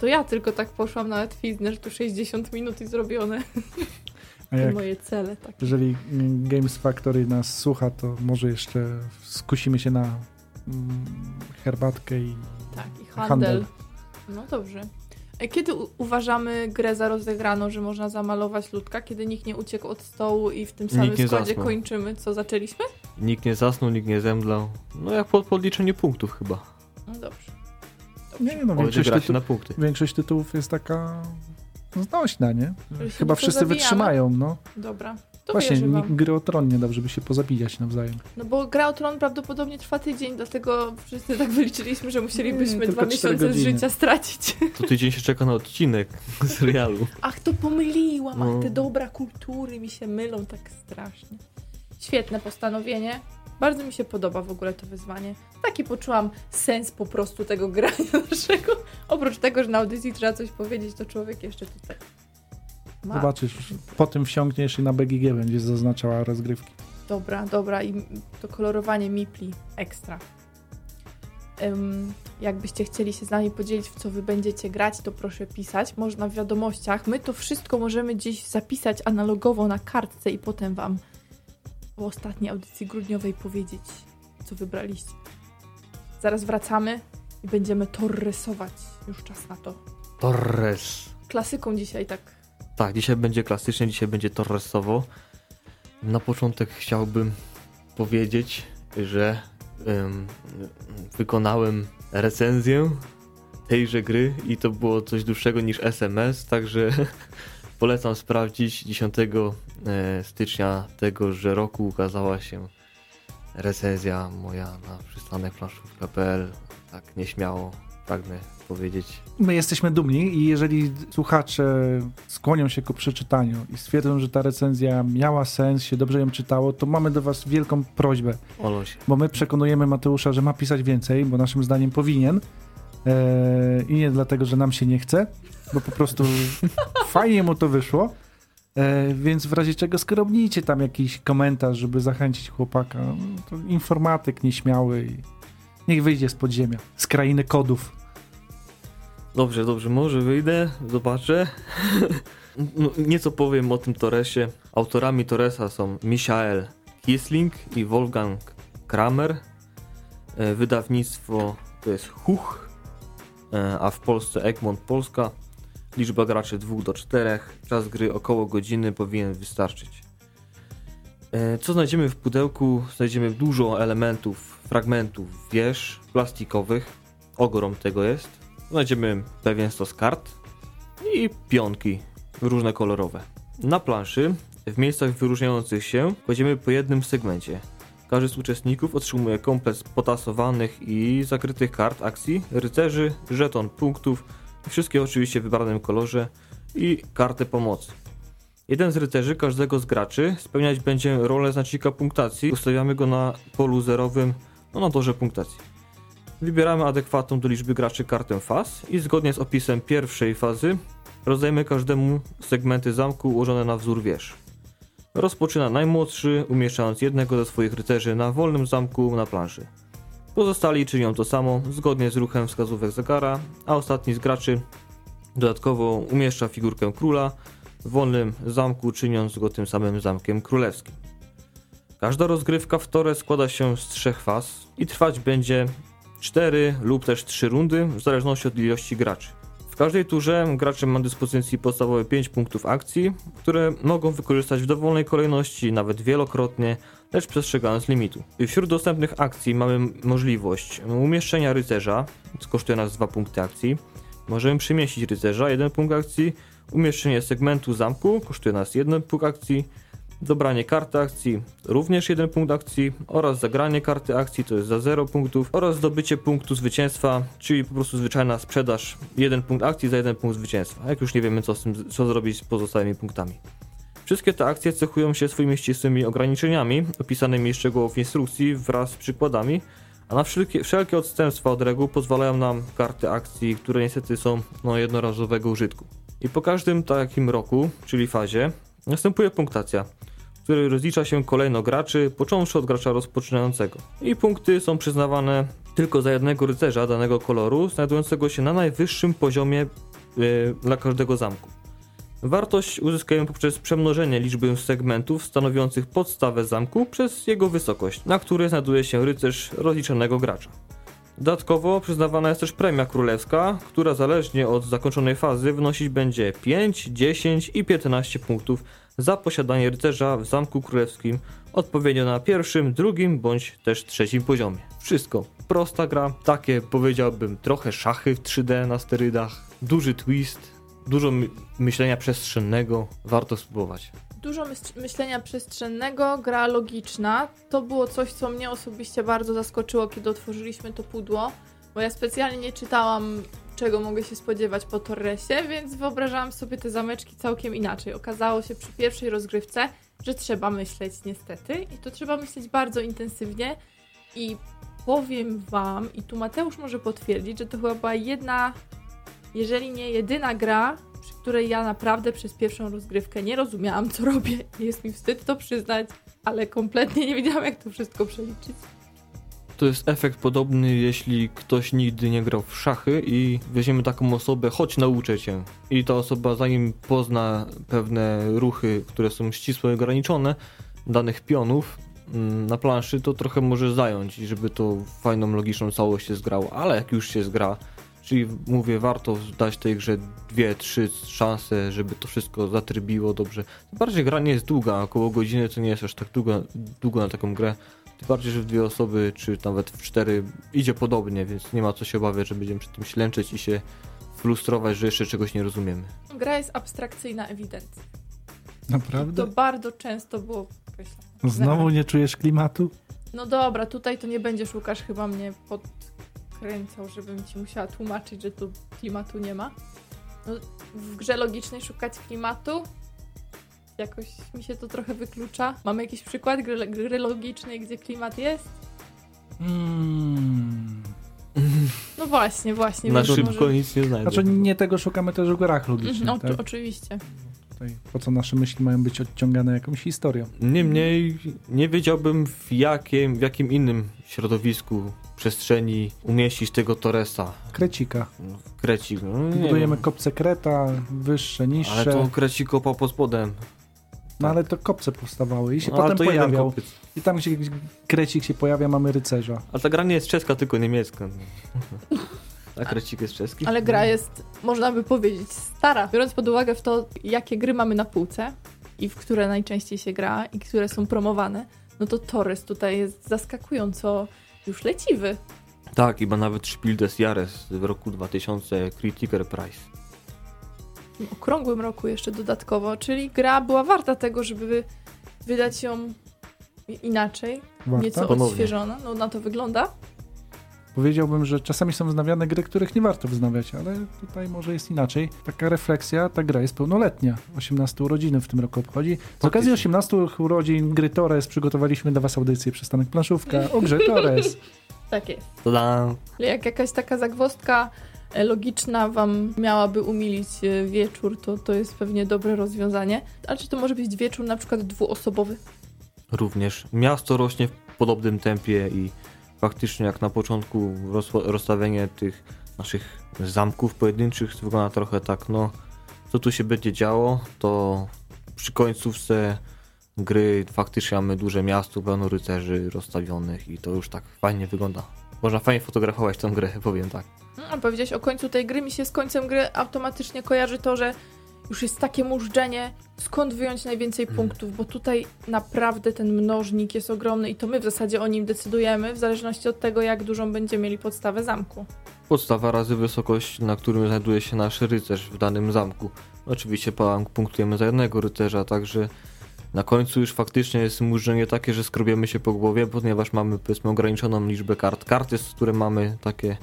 To ja tylko tak poszłam nawet Fizner, że tu 60 minut i zrobione. A jak, moje cele. Tak. Jeżeli Games Factory nas słucha, to może jeszcze skusimy się na mm, herbatkę i, tak, i handel. handel. No dobrze. Kiedy uważamy grę za rozegraną, że można zamalować ludka? Kiedy nikt nie uciekł od stołu i w tym samym składzie zasnął. kończymy, co zaczęliśmy? Nikt nie zasnął, nikt nie zemdlał. No jak po podliczeniu punktów chyba. No dobrze. dobrze. Nie, no większość, tytu na punkty. większość tytułów jest taka znośna, nie? Chyba wszyscy zabijamy. wytrzymają, no. Dobra. To Właśnie, gry o tron nie dobrze by się pozabijać nawzajem. No bo gra o tron prawdopodobnie trwa tydzień, dlatego wszyscy tak wyliczyliśmy, że musielibyśmy nie, dwa miesiące z życia stracić. To tydzień się czeka na odcinek serialu. Ach, to pomyliłam. No. Ach, te dobra kultury mi się mylą tak strasznie. Świetne postanowienie. Bardzo mi się podoba w ogóle to wyzwanie. Taki poczułam sens po prostu tego grania <laughs> naszego. Oprócz tego, że na audycji trzeba coś powiedzieć, to człowiek jeszcze tutaj ma. Zobaczysz, po tym wsiąkniesz i na BGG będziesz zaznaczała rozgrywki. Dobra, dobra i to kolorowanie Mipli ekstra. Um, jakbyście chcieli się z nami podzielić, w co wy będziecie grać, to proszę pisać. Można w wiadomościach. My to wszystko możemy gdzieś zapisać analogowo na kartce i potem wam o ostatniej audycji grudniowej powiedzieć, co wybraliście. Zaraz wracamy i będziemy torresować. Już czas na to. Torres. Klasyką dzisiaj tak tak, dzisiaj będzie klasycznie, dzisiaj będzie torresowo. Na początek chciałbym powiedzieć, że wykonałem recenzję tejże gry i to było coś dłuższego niż SMS, także <laughs> polecam sprawdzić. 10 e, stycznia tegoże roku ukazała się recenzja moja na przystanek planszówka.pl. Tak nieśmiało pragnę powiedzieć. My jesteśmy dumni i jeżeli słuchacze skłonią się ku przeczytaniu i stwierdzą, że ta recenzja miała sens, się dobrze ją czytało, to mamy do was wielką prośbę. Bo my przekonujemy Mateusza, że ma pisać więcej, bo naszym zdaniem powinien. Eee, I nie dlatego, że nam się nie chce, bo po prostu <laughs> fajnie mu to wyszło. E, więc w razie czego skrobnijcie tam jakiś komentarz, żeby zachęcić chłopaka. No, to informatyk nieśmiały i niech wyjdzie z podziemia, z krainy kodów. Dobrze, dobrze, może wyjdę, zobaczę. <laughs> no, nieco powiem o tym Toresie. Autorami Toresa są Michael Kiesling i Wolfgang Kramer. E, wydawnictwo to jest Huch, e, a w Polsce Egmont Polska. Liczba graczy 2 do 4. Czas gry około godziny powinien wystarczyć. E, co znajdziemy w pudełku? Znajdziemy dużo elementów, fragmentów wież plastikowych. Ogrom tego jest. Znajdziemy pewien stos kart i pionki różne kolorowe. Na planszy, w miejscach wyróżniających się, kładziemy po jednym segmencie. Każdy z uczestników otrzymuje komplet potasowanych i zakrytych kart akcji, rycerzy, żeton punktów, wszystkie oczywiście w wybranym kolorze i kartę pomocy. Jeden z rycerzy każdego z graczy spełniać będzie rolę znacznika punktacji. Ustawiamy go na polu zerowym, no na torze punktacji. Wybieramy adekwatną do liczby graczy kartę faz i zgodnie z opisem pierwszej fazy rozdajemy każdemu segmenty zamku ułożone na wzór wież. Rozpoczyna najmłodszy, umieszczając jednego ze swoich rycerzy na wolnym zamku na planszy. Pozostali czynią to samo, zgodnie z ruchem wskazówek zegara, a ostatni z graczy dodatkowo umieszcza figurkę króla w wolnym zamku, czyniąc go tym samym zamkiem królewskim. Każda rozgrywka w Tore składa się z trzech faz i trwać będzie 4 lub też 3 rundy, w zależności od ilości graczy. W każdej turze gracze ma dyspozycji podstawowe 5 punktów akcji, które mogą wykorzystać w dowolnej kolejności, nawet wielokrotnie, lecz przestrzegając limitu. Wśród dostępnych akcji mamy możliwość umieszczenia rycerza, co kosztuje nas 2 punkty akcji. Możemy przemieścić rycerza, 1 punkt akcji, umieszczenie segmentu zamku, kosztuje nas 1 punkt akcji, dobranie karty akcji, również 1 punkt akcji oraz zagranie karty akcji, to jest za 0 punktów oraz zdobycie punktu zwycięstwa, czyli po prostu zwyczajna sprzedaż 1 punkt akcji za 1 punkt zwycięstwa, jak już nie wiemy co, z tym, co zrobić z pozostałymi punktami. Wszystkie te akcje cechują się swoimi ścisłymi ograniczeniami, opisanymi szczegółowo w instrukcji wraz z przykładami, a na wszelkie, wszelkie odstępstwa od reguł pozwalają nam karty akcji, które niestety są no, jednorazowego użytku. I po każdym takim roku, czyli fazie, następuje punktacja, której rozlicza się kolejno graczy, począwszy od gracza rozpoczynającego. I punkty są przyznawane tylko za jednego rycerza danego koloru, znajdującego się na najwyższym poziomie yy, dla każdego zamku. Wartość uzyskujemy poprzez przemnożenie liczby segmentów stanowiących podstawę zamku przez jego wysokość, na której znajduje się rycerz rozliczonego gracza. Dodatkowo przyznawana jest też premia królewska, która zależnie od zakończonej fazy wynosić będzie 5, 10 i 15 punktów za posiadanie rycerza w Zamku Królewskim odpowiednio na pierwszym, drugim bądź też trzecim poziomie. Wszystko. Prosta gra, takie powiedziałbym trochę szachy w 3D na sterydach, duży twist, dużo my myślenia przestrzennego, warto spróbować. Dużo myśl myślenia przestrzennego, gra logiczna. To było coś, co mnie osobiście bardzo zaskoczyło, kiedy otworzyliśmy to pudło, bo ja specjalnie nie czytałam, czego mogę się spodziewać po Torresie, więc wyobrażałam sobie te zameczki całkiem inaczej. Okazało się przy pierwszej rozgrywce, że trzeba myśleć niestety i to trzeba myśleć bardzo intensywnie i powiem Wam, i tu Mateusz może potwierdzić, że to chyba była jedna, jeżeli nie jedyna gra, przy której ja naprawdę przez pierwszą rozgrywkę nie rozumiałam, co robię. Jest mi wstyd to przyznać, ale kompletnie nie wiedziałam, jak to wszystko przeliczyć. To jest efekt podobny, jeśli ktoś nigdy nie grał w szachy i weźmiemy taką osobę, chodź nauczę cię. I ta osoba zanim pozna pewne ruchy, które są ścisłe ograniczone, danych pionów mm, na planszy, to trochę może zająć, żeby to fajną, logiczną całość się zgrało. Ale jak już się zgra, czyli mówię, warto dać tej grze dwie, trzy szanse, żeby to wszystko zatrybiło dobrze. Bardziej gra nie jest długa, około godziny to nie jest aż tak długo, długo na taką grę. Tym bardziej, że w dwie osoby, czy nawet w cztery idzie podobnie, więc nie ma co się obawiać, że będziemy przy tym ślęczyć i się frustrować, że jeszcze czegoś nie rozumiemy. Gra jest abstrakcyjna ewidentnie. Naprawdę? to bardzo często było podkreślane. Znowu nie czujesz klimatu? No dobra, tutaj to nie będziesz Łukasz chyba mnie podkręcał, żebym ci musiała tłumaczyć, że tu klimatu nie ma. No, w grze logicznej szukać klimatu jakoś mi się to trochę wyklucza. Mamy jakiś przykład gry, gry logicznej, gdzie klimat jest? Mm. No właśnie, właśnie. Na szybko może- nic nie znajdę. Znaczy nie tego szukamy też w grach logicznych, Mhm, o, tak? to, oczywiście. Tutaj, po co nasze myśli mają być odciągane jakąś historią? Niemniej nie wiedziałbym w jakim, w jakim innym środowisku, przestrzeni umieścić tego Torresa. Krecika. No, Krecik, no, Budujemy kopce kreta, wyższe, niższe. Ale to Krecik kopał pod spodem. No ale to kopce powstawały i się No, potem pojawiał. I tam, gdzie krecik się pojawia, mamy rycerza. Ale ta gra nie jest czeska, tylko niemiecka. <laughs> A Krecik jest czeski? Ale gra jest, można by powiedzieć, stara. Biorąc pod uwagę w to, jakie gry mamy na półce i w które najczęściej się gra i które są promowane, no to Torres tutaj jest zaskakująco już leciwy. Tak, chyba nawet Spiel des Jahres w roku 2000 Critiker Prize. Tym okrągłym roku jeszcze dodatkowo, czyli gra była warta tego, żeby wydać ją inaczej, Warta? nieco Ponownie. odświeżona. No na to wygląda. Powiedziałbym, że czasami są wznawiane gry, których nie warto wznawiać, ale tutaj może jest inaczej. Taka refleksja, ta gra jest pełnoletnia. 18 urodziny w tym roku obchodzi. Z okazji Faktycznie. 18 urodzin gry Torres przygotowaliśmy dla Was audycję Przystanek Planszówka o grze Torres. <laughs> Tak jest. Jak jakaś taka zagwozdka e, logiczna wam miałaby umilić e, wieczór, to to jest pewnie dobre rozwiązanie. Ale czy to może być wieczór na przykład dwuosobowy? Również miasto rośnie w podobnym tempie i faktycznie jak na początku rozstawienie tych naszych zamków pojedynczych wygląda trochę tak, no co tu się będzie działo, to przy końcówce gry faktycznie mamy duże miasto, pełno rycerzy rozstawionych i to już tak fajnie wygląda. Można fajnie fotografować tą grę, powiem tak. Mm, A powiedziałeś o końcu tej gry, mi się z końcem gry automatycznie kojarzy to, że już jest takie mużdżenie, skąd wyjąć najwięcej Mhm. punktów, bo tutaj naprawdę ten mnożnik jest ogromny i to my w zasadzie o nim decydujemy, w zależności od tego, jak dużą będziemy mieli podstawę zamku. Podstawa razy wysokość, na którym znajduje się nasz rycerz w danym zamku. Oczywiście punktujemy za jednego rycerza, także na końcu już faktycznie jest murzenie takie, że skrobiemy się po głowie, ponieważ mamy powiedzmy ograniczoną liczbę kart. Karty, z które mamy takie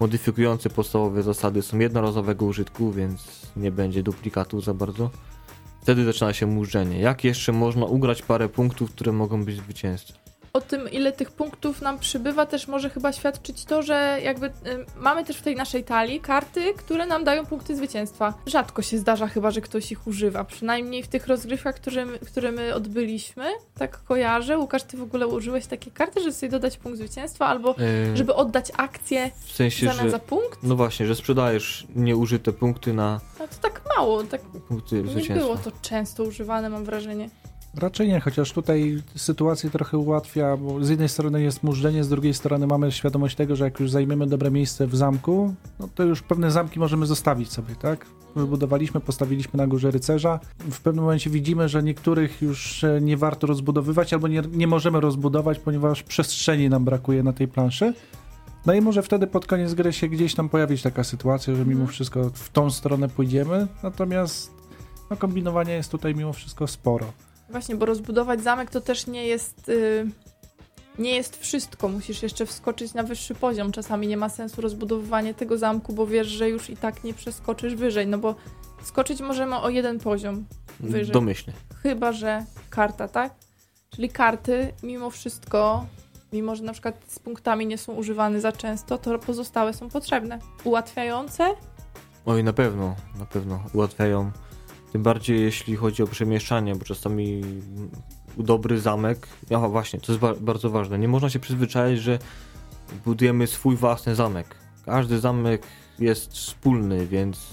modyfikujące podstawowe zasady są jednorazowego użytku, więc nie będzie duplikatów za bardzo. Wtedy zaczyna się murzenie. Jak jeszcze można ugrać parę punktów, które mogą być zwycięstwem? O tym, ile tych punktów nam przybywa, też może chyba świadczyć to, że jakby y, mamy też w tej naszej talii karty, które nam dają punkty zwycięstwa. Rzadko się zdarza chyba, że ktoś ich używa. Przynajmniej w tych rozgrywkach, które my, które my odbyliśmy, tak kojarzę. Łukasz, ty w ogóle użyłeś takie karty, żeby sobie dodać punkt zwycięstwa, albo Yy, żeby oddać akcję w sensie, że... za punkt? No właśnie, że sprzedajesz nieużyte punkty na No to tak mało, tak punkty nie było to często używane, mam wrażenie. Raczej nie, chociaż tutaj sytuację trochę ułatwia, bo z jednej strony jest mużdżenie, z drugiej strony mamy świadomość tego, że jak już zajmiemy dobre miejsce w zamku, no to już pewne zamki możemy zostawić sobie, tak? Wybudowaliśmy, postawiliśmy na górze rycerza. W pewnym momencie widzimy, że niektórych już e, nie warto rozbudowywać albo nie, nie możemy rozbudować, ponieważ przestrzeni nam brakuje na tej planszy. No i może wtedy pod koniec gry się gdzieś tam pojawić taka sytuacja, że mimo Mhm. wszystko w tą stronę pójdziemy, natomiast no, kombinowania jest tutaj mimo wszystko sporo. Właśnie, bo rozbudować zamek to też nie jest. y, nie jest wszystko. Musisz jeszcze wskoczyć na wyższy poziom. Czasami nie ma sensu rozbudowywanie tego zamku, bo wiesz, że już i tak nie przeskoczysz wyżej. No bo skoczyć możemy o jeden poziom. wyżej. Domyślnie. Chyba, że karta, tak? Czyli karty, mimo wszystko, mimo że na przykład z punktami nie są używane za często, to pozostałe są potrzebne. Ułatwiające Oj, na pewno, na pewno ułatwiają. Tym bardziej jeśli chodzi o przemieszczanie, bo czasami dobry zamek. Ja właśnie, to jest ba- bardzo ważne. Nie można się przyzwyczaić, że budujemy swój własny zamek. Każdy zamek jest wspólny, więc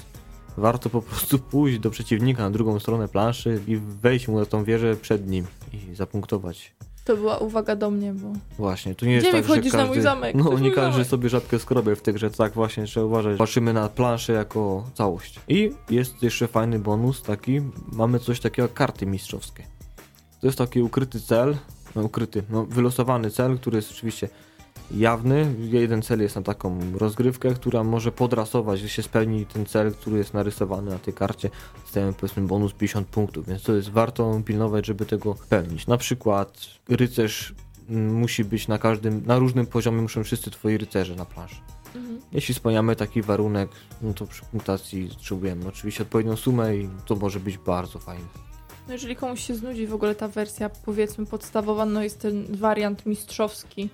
warto po prostu <laughs> pójść do przeciwnika na drugą stronę planszy i wejść mu na tą wieżę przed nim i zapunktować. To była uwaga do mnie, bo Właśnie, to nie jest Gdzie tak, że wchodzisz każdy... na mój zamek? No, nie każdy zamek. sobie rzadko skrobie w tej grze, tak właśnie trzeba uważać. Patrzymy na planszę jako całość. I jest jeszcze fajny bonus taki, mamy coś takiego jak karty mistrzowskie. To jest taki ukryty cel, no ukryty, no wylosowany cel, który jest oczywiście jawny. Jeden cel jest na taką rozgrywkę, która może podrasować, że się spełni ten cel, który jest narysowany na tej karcie. Dostajemy powiedzmy bonus 50 punktów, więc to jest warto pilnować, żeby tego pełnić. Na przykład rycerz mm, musi być na każdym, na różnym poziomie muszą wszyscy twoi rycerze na planszy. mhm. Jeśli spełniamy taki warunek, no to przy punktacji potrzebujemy oczywiście odpowiednią sumę i to może być bardzo fajne. No jeżeli komuś się znudzi w ogóle ta wersja, powiedzmy podstawowa, no jest ten wariant mistrzowski,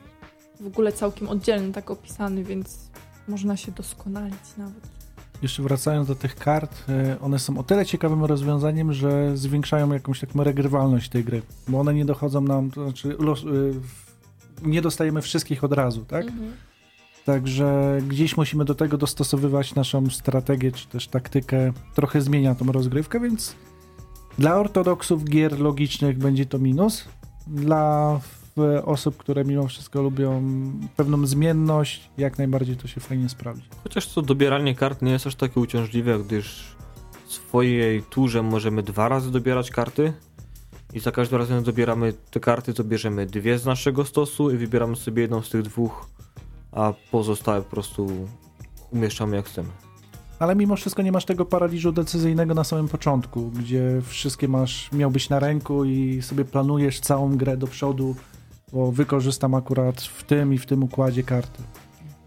w ogóle całkiem oddzielny, tak opisany, więc można się doskonalić nawet. jeszcze wracając do tych kart, e, one są o tyle ciekawym rozwiązaniem, że zwiększają jakąś taką regrywalność tej gry, bo one nie dochodzą nam, to znaczy los, e, nie dostajemy wszystkich od razu, tak? Mhm. Także gdzieś musimy do tego dostosowywać naszą strategię, czy też taktykę. Trochę zmienia tą rozgrywkę, więc dla ortodoksów gier logicznych będzie to minus. Dla osób, które mimo wszystko lubią pewną zmienność, jak najbardziej to się fajnie sprawdzi. Chociaż to dobieranie kart nie jest aż takie uciążliwe, gdyż w swojej turze możemy dwa razy dobierać karty i za każdym razem dobieramy te karty, to bierzemy dwie z naszego stosu i wybieramy sobie jedną z tych dwóch, a pozostałe po prostu umieszczamy jak chcemy. Ale mimo wszystko nie masz tego paraliżu decyzyjnego na samym początku, gdzie wszystkie masz, miałbyś na ręku i sobie planujesz całą grę do przodu, bo wykorzystam akurat w tym i w tym układzie karty.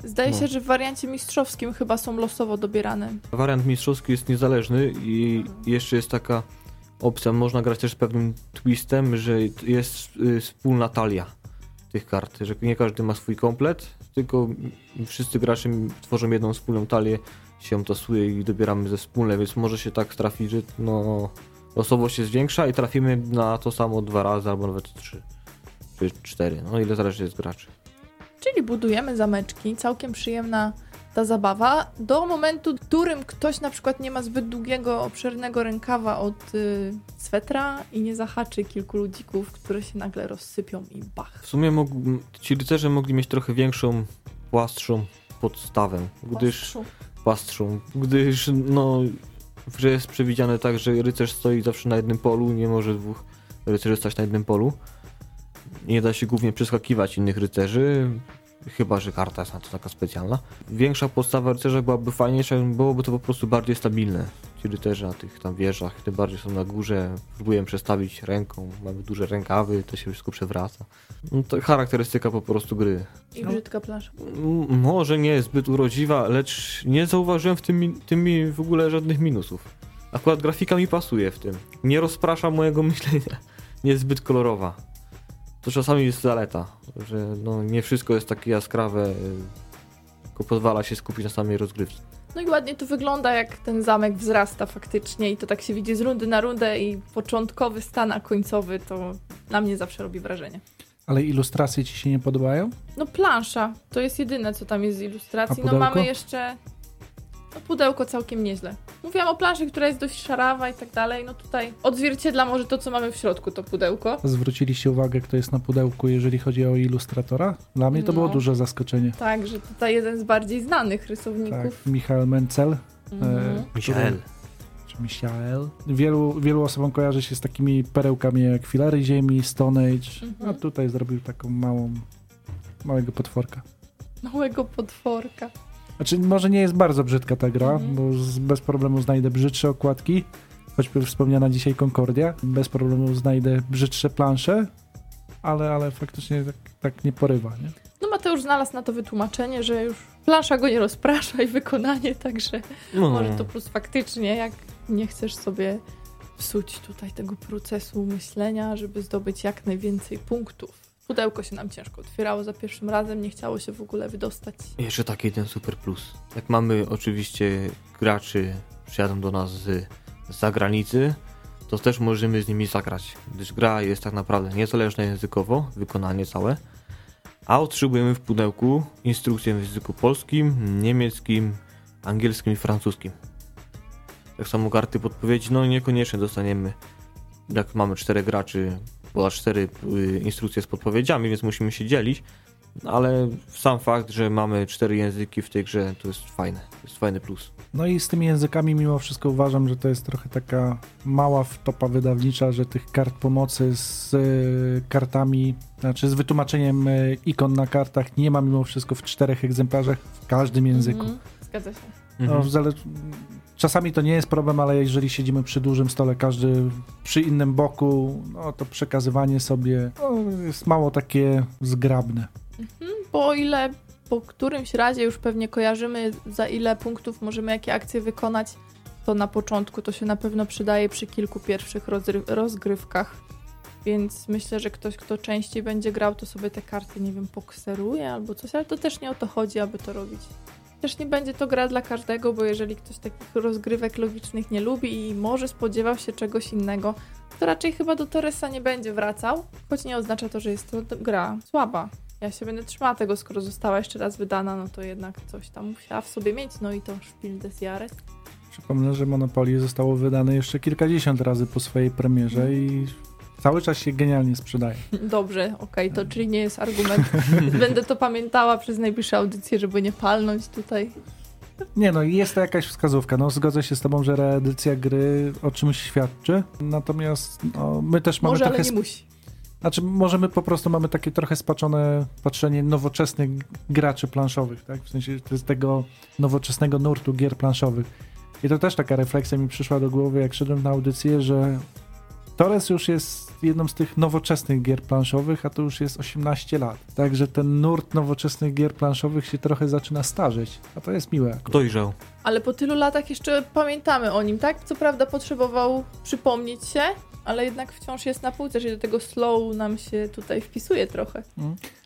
Zdaje No. się, że w wariancie mistrzowskim chyba są losowo dobierane. Wariant mistrzowski jest niezależny i jeszcze jest taka opcja, można grać też z pewnym twistem, że jest y, wspólna talia tych kart, że nie każdy ma swój komplet, tylko wszyscy gracze tworzą jedną wspólną talię, się tasuje i dobieramy ze wspólne, więc może się tak trafić, że no, losowość się zwiększa i trafimy na to samo dwa razy albo nawet trzy czy cztery, no ile zależy od graczy. Czyli budujemy zameczki, całkiem przyjemna ta zabawa, do momentu, w którym ktoś na przykład nie ma zbyt długiego, obszernego rękawa od y, swetra i nie zahaczy kilku ludzików, które się nagle rozsypią i bach. W sumie mógł, ci rycerze mogli mieć trochę większą, płastszą podstawę, gdyż płastszą, gdyż no w grze jest przewidziane tak, że rycerz stoi zawsze na jednym polu, nie może dwóch rycerzy stać na jednym polu. Nie da się głównie przeskakiwać innych rycerzy, chyba że karta jest na to taka specjalna. Większa podstawa rycerza byłaby fajniejsza, byłoby to po prostu bardziej stabilne. Ci rycerze na tych tam wieżach, tym bardziej są na górze, próbuję przestawić ręką, mamy duże rękawy, to się wszystko przewraca. No to charakterystyka po prostu gry. I brzydka plansza. M- Może nie jest zbyt urodziwa, lecz nie zauważyłem w tym, tym w ogóle żadnych minusów. Akurat grafika mi pasuje w tym. Nie rozprasza mojego <laughs> myślenia. Nie jest zbyt kolorowa. To czasami jest zaleta, że no nie wszystko jest takie jaskrawe, tylko pozwala się skupić na samej rozgrywce. No i ładnie to wygląda, jak ten zamek wzrasta faktycznie i to tak się widzi z rundy na rundę i początkowy stan, a końcowy to na mnie zawsze robi wrażenie. Ale ilustracje ci się nie podobają? No plansza, to jest jedyne, co tam jest z ilustracji. No mamy jeszcze... No pudełko całkiem nieźle. Mówiłam o planszy, która jest dość szarawa i tak dalej. No tutaj odzwierciedla może to, co mamy w środku, to pudełko. Zwróciliście uwagę, kto jest na pudełku, jeżeli chodzi o ilustratora? Dla mnie to No. było duże zaskoczenie. Tak, że tutaj jeden z bardziej znanych Tak, rysowników. Michał Mencel, Mhm. E, Michael. czy Michael. Wielu, wielu osobom kojarzy się z takimi perełkami jak Filary Ziemi, Stone Age, Mhm. a tutaj zrobił taką małą, małego potworka. Małego potworka. Znaczy, może nie jest bardzo brzydka ta gra, Mhm. bo z, bez problemu znajdę brzydsze okładki, choćby wspomniana dzisiaj Concordia. Bez problemu znajdę brzydsze plansze, ale, ale faktycznie tak, tak nie porywa, nie? No Mateusz znalazł na to wytłumaczenie, że już plansza go nie rozprasza i wykonanie, także No, może to plus faktycznie, jak nie chcesz sobie psuć tutaj tego procesu myślenia, żeby zdobyć jak najwięcej punktów. Pudełko się nam ciężko otwierało za pierwszym razem, nie chciało się w ogóle wydostać. Jeszcze taki jeden super plus. Jak mamy oczywiście graczy, przyjadą do nas z, zagranicy, to też możemy z nimi zagrać, gdyż gra jest tak naprawdę niezależna językowo, wykonanie całe, a otrzymujemy w pudełku instrukcję w języku polskim, niemieckim, angielskim i francuskim. Tak samo karty podpowiedzi, no niekoniecznie dostaniemy, jak mamy czterech graczy, bo aż cztery y, instrukcje z podpowiedziami, więc musimy się dzielić, ale sam fakt, że mamy cztery języki w tej grze, to jest fajne, to jest fajny plus. No i z tymi językami mimo wszystko uważam, że to jest trochę taka mała wtopa wydawnicza, że tych kart pomocy z y, kartami, znaczy z wytłumaczeniem y, ikon na kartach nie ma mimo wszystko w czterech egzemplarzach w każdym języku. Mhm, zgadza się. No, w zale... Czasami to nie jest problem, ale jeżeli siedzimy przy dużym stole, każdy przy innym boku, no to przekazywanie sobie no, jest mało takie zgrabne. Mhm, bo o ile po którymś razie już pewnie kojarzymy, za ile punktów możemy jakie akcje wykonać, to na początku to się na pewno przydaje przy kilku pierwszych rozgrywkach. Więc myślę, że ktoś, kto częściej będzie grał, to sobie te karty, nie wiem, pokseruje albo coś, ale to też nie o to chodzi, aby to robić. Też nie będzie to gra dla każdego, bo jeżeli ktoś takich rozgrywek logicznych nie lubi i może spodziewał się czegoś innego, to raczej chyba do Torresa nie będzie wracał, choć nie oznacza to, że jest to gra słaba. Ja się będę trzymała tego, skoro została jeszcze raz wydana, no to jednak coś tam musiała w sobie mieć, no i to Spiel des Jahres. Przypomnę, że Monopoly zostało wydane jeszcze kilkadziesiąt razy po swojej premierze i cały czas się genialnie sprzedaje. Dobrze, okej, to czyli nie jest argument. <laughs> Będę to pamiętała przez najbliższe audycje, żeby nie palnąć tutaj. Nie no, jest to jakaś wskazówka. No, zgodzę się z tobą, że reedycja gry o czymś świadczy. Natomiast no, my też mamy Może, ale trochę. nie musi. Znaczy, może my po prostu mamy takie trochę spaczone patrzenie nowoczesnych graczy planszowych, tak? W sensie tego nowoczesnego nurtu gier planszowych. I to też taka refleksja mi przyszła do głowy, jak szedłem na audycję, że Torres już jest jedną z tych nowoczesnych gier planszowych, a to już jest 18 lat. Także ten nurt nowoczesnych gier planszowych się trochę zaczyna starzeć, a to jest miłe. Dojrzał. Ale po tylu latach jeszcze pamiętamy o nim, tak? Co prawda potrzebował przypomnieć się, ale jednak wciąż jest na półce, czyli do tego slow nam się tutaj wpisuje trochę.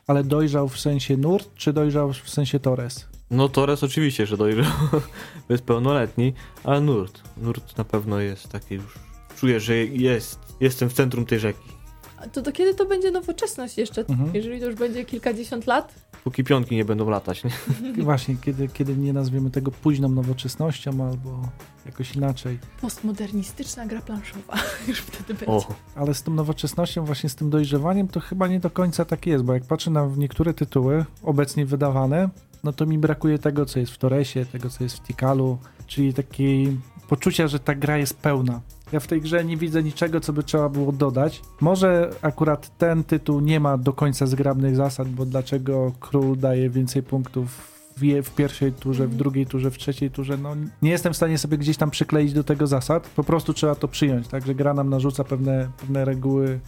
Ale dojrzał w sensie nurt, czy dojrzał w sensie Torres? No Torres oczywiście, że dojrzał. <laughs> Jest pełnoletni, ale nurt. Nurt na pewno jest taki już. Czuję, że jest. Jestem w centrum tej rzeki. A to do kiedy to będzie nowoczesność jeszcze? Mhm. Jeżeli to już będzie kilkadziesiąt lat? Póki pionki nie będą latać, nie? <laughs> Właśnie, kiedy, kiedy nie nazwiemy tego późną nowoczesnością albo jakoś inaczej. Postmodernistyczna gra planszowa. <laughs> już wtedy będzie. O, Ale z tą nowoczesnością, właśnie z tym dojrzewaniem, to chyba nie do końca tak jest, bo jak patrzę na niektóre tytuły obecnie wydawane, no to mi brakuje tego, co jest w Toresie, tego, co jest w Tikalu, czyli takiej poczucia, że ta gra jest pełna. Ja w tej grze nie widzę niczego, co by trzeba było dodać. Może akurat ten tytuł nie ma do końca zgrabnych zasad, bo dlaczego król daje więcej punktów w, w pierwszej turze, w drugiej turze, w trzeciej turze, no nie jestem w stanie sobie gdzieś tam przykleić do tego zasad. Po prostu trzeba to przyjąć, tak, że gra nam narzuca pewne, pewne reguły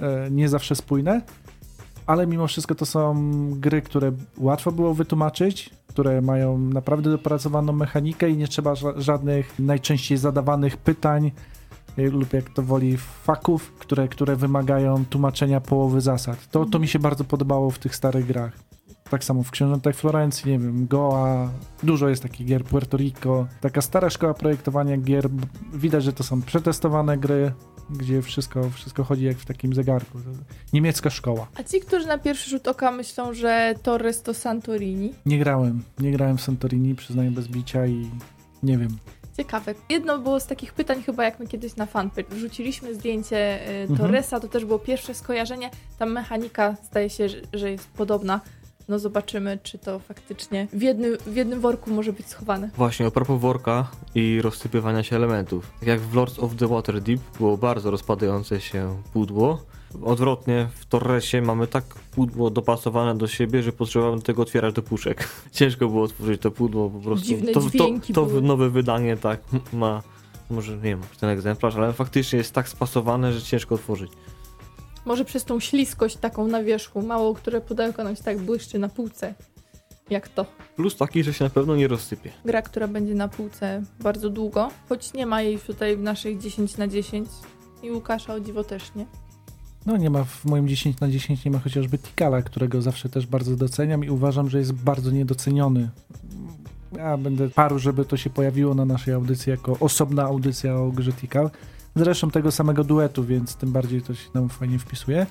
e, nie zawsze spójne, ale mimo wszystko to są gry, które łatwo było wytłumaczyć, które mają naprawdę dopracowaną mechanikę i nie trzeba ża- żadnych najczęściej zadawanych pytań lub jak to woli faków, które, które wymagają tłumaczenia połowy zasad. To, to mi się bardzo podobało w tych starych grach. Tak samo w Książętach Florencji, nie wiem, Goa, dużo jest takich gier, Puerto Rico. Taka stara szkoła projektowania gier, widać, że to są przetestowane gry, gdzie wszystko, wszystko chodzi jak w takim zegarku. Niemiecka szkoła. A ci, którzy na pierwszy rzut oka myślą, że Torres to Santorini, Nie grałem, nie grałem w Santorini, przyznaję bez bicia i nie wiem. Ciekawe. Jedno było z takich pytań, chyba jak my kiedyś na fanpage wrzuciliśmy zdjęcie y, Mhm. Torresa, to też było pierwsze skojarzenie. Tam mechanika zdaje się, że, jest podobna. No zobaczymy, czy to faktycznie w jednym, w jednym worku może być schowane. właśnie, a propos worka i rozsypywania się elementów. Tak jak w Lords of the Waterdeep było bardzo rozpadające się pudło. Odwrotnie, w Torresie mamy tak pudło dopasowane do siebie, że potrzebowałem tego otwierać do puszek. <laughs> Ciężko było otworzyć to pudło, po prostu. Dziwne to, dźwięki to, to nowe wydanie tak ma, może nie wiem, ten egzemplarz, ale faktycznie jest tak spasowane, że ciężko otworzyć. Może przez tą śliskość taką na wierzchu. Mało które pudełko nam się tak błyszczy na półce. Jak to. Plus taki, że się na pewno nie rozsypie. Gra, która będzie na półce bardzo długo, choć nie ma jej tutaj w naszych 10 na 10 i Łukasza o dziwo też nie. No nie ma w moim 10 na 10 nie ma chociażby Tikala, którego zawsze też bardzo doceniam i uważam, że jest bardzo niedoceniony. Ja będę paru, żeby to się pojawiło na naszej audycji jako osobna audycja o grze Tikal. Zresztą tego samego duetu, więc tym bardziej to się nam fajnie wpisuje.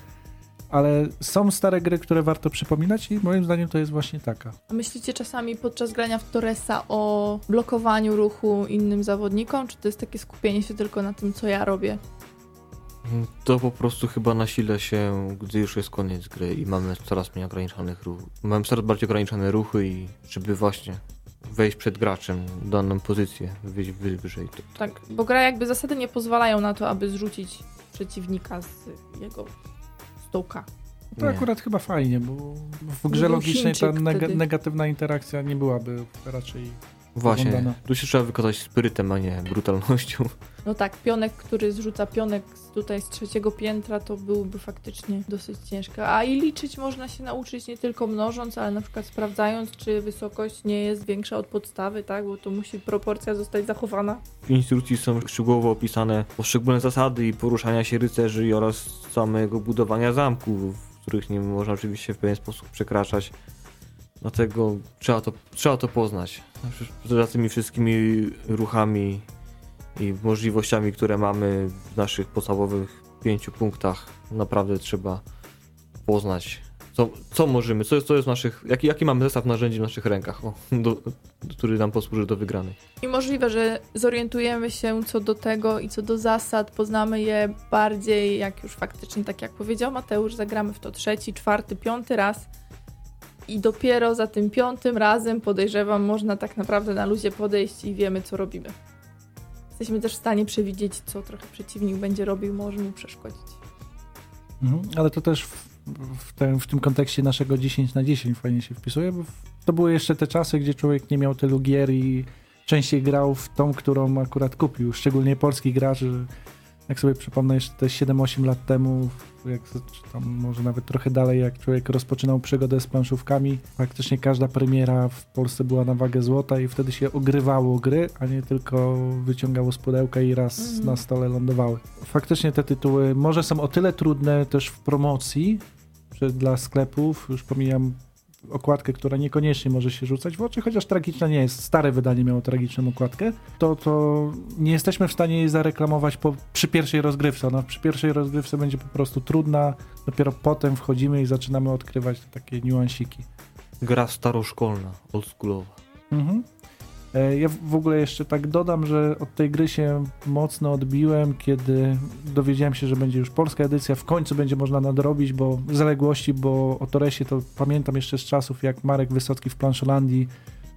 Ale są stare gry, które warto przypominać i moim zdaniem to jest właśnie taka. A myślicie czasami podczas grania w Torresa o blokowaniu ruchu innym zawodnikom, czy to jest takie skupienie się tylko na tym, co ja robię? To po prostu chyba nasila się, gdy już jest koniec gry i mamy coraz mniej ograniczonych ruchów. Mamy coraz bardziej ograniczone ruchy i żeby właśnie wejść przed graczem w daną pozycję, wyjść wy- wyżej. To, Tak, bo gra jakby zasady nie pozwalają na to, aby zrzucić przeciwnika z jego stołka. To nie. akurat chyba fajnie, bo w grze logicznej ta neg- negatywna interakcja nie byłaby raczej Właśnie, tu się trzeba wykazać sprytem, a nie brutalnością. No tak, pionek, który zrzuca pionek z, tutaj z trzeciego piętra, to byłby faktycznie dosyć ciężko. A i liczyć można się nauczyć nie tylko mnożąc, ale na przykład sprawdzając, czy wysokość nie jest większa od podstawy, tak? Bo to musi proporcja zostać zachowana. W instrukcji są szczegółowo opisane poszczególne zasady i poruszania się rycerzy oraz samego budowania zamków, w których nie można oczywiście w pewien sposób przekraczać. Dlatego trzeba to, trzeba to poznać. Za tymi wszystkimi ruchami i możliwościami, które mamy w naszych podstawowych pięciu punktach, naprawdę trzeba poznać, co, co możemy, co jest, co jest naszych, jaki, jaki mamy zestaw narzędzi w naszych rękach, o, do, który nam posłuży do wygranej. I możliwe, że zorientujemy się co do tego i co do zasad, poznamy je bardziej, jak już faktycznie, tak jak powiedział Mateusz, zagramy w to trzeci, czwarty, piąty raz. I dopiero za tym piątym razem, podejrzewam, można tak naprawdę na luzie podejść i wiemy, co robimy. Jesteśmy też w stanie przewidzieć, co trochę przeciwnik będzie robił, może mu przeszkodzić. Mhm, ale to też w, w, tym, w tym kontekście naszego 10 na 10 fajnie się wpisuje, bo to były jeszcze te czasy, gdzie człowiek nie miał tylu gier i częściej grał w tą, którą akurat kupił. Szczególnie polski gracz, jak sobie przypomnę jeszcze te 7-8 lat temu, jak, czy tam może nawet trochę dalej, jak człowiek rozpoczynał przygodę z planszówkami, faktycznie każda premiera w Polsce była na wagę złota i wtedy się ogrywało gry, a nie tylko wyciągało z pudełka i raz mm. na stole lądowały. Faktycznie te tytuły może są o tyle trudne też w promocji, że dla sklepów, już pomijam okładkę, która niekoniecznie może się rzucać w oczy, chociaż tragiczna nie jest. Stare wydanie miało tragiczną okładkę, to, to nie jesteśmy w stanie jej zareklamować po, przy pierwszej rozgrywce. Ona przy pierwszej rozgrywce będzie po prostu trudna, dopiero potem wchodzimy i zaczynamy odkrywać takie niuansiki. Gra staroszkolna, oldschoolowa. Mhm. E, ja w ogóle jeszcze tak dodam, że od tej gry się mocno odbiłem, kiedy dowiedziałem się, że będzie już polska edycja. W końcu będzie można nadrobić, bo zaległości, bo o Toresie to pamiętam jeszcze z czasów, jak Marek Wysocki w Planszolandii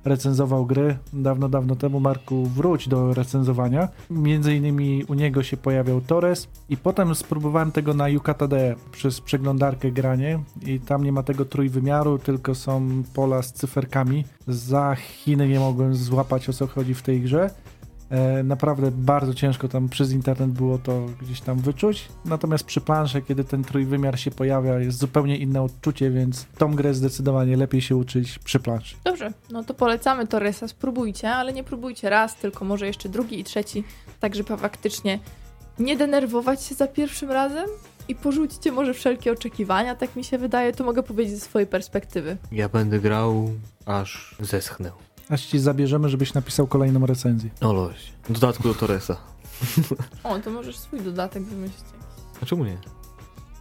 recenzował gry dawno, dawno temu. Marku, wróć do recenzowania. Między innymi u niego się pojawiał Torres i potem spróbowałem tego na Yucata.de przez przeglądarkę granie i tam nie ma tego trójwymiaru, tylko są pola z cyferkami. Za Chiny nie mogłem złapać o co chodzi w tej grze. E, naprawdę bardzo ciężko tam przez internet było to gdzieś tam wyczuć. Natomiast przy planszy, kiedy ten trójwymiar się pojawia, jest zupełnie inne odczucie, więc tą grę zdecydowanie lepiej się uczyć przy planszy. Dobrze, no to polecamy Torresa, spróbujcie, ale nie próbujcie raz, tylko może jeszcze drugi i trzeci, tak żeby faktycznie nie denerwować się za pierwszym razem i porzućcie może wszelkie oczekiwania, tak mi się wydaje, to mogę powiedzieć ze swojej perspektywy. Ja będę grał aż zeschnę. Aż ci zabierzemy, żebyś napisał kolejną recenzję. O loś. W dodatku do Torresa. o, to możesz swój dodatek wymyślić. A czemu nie?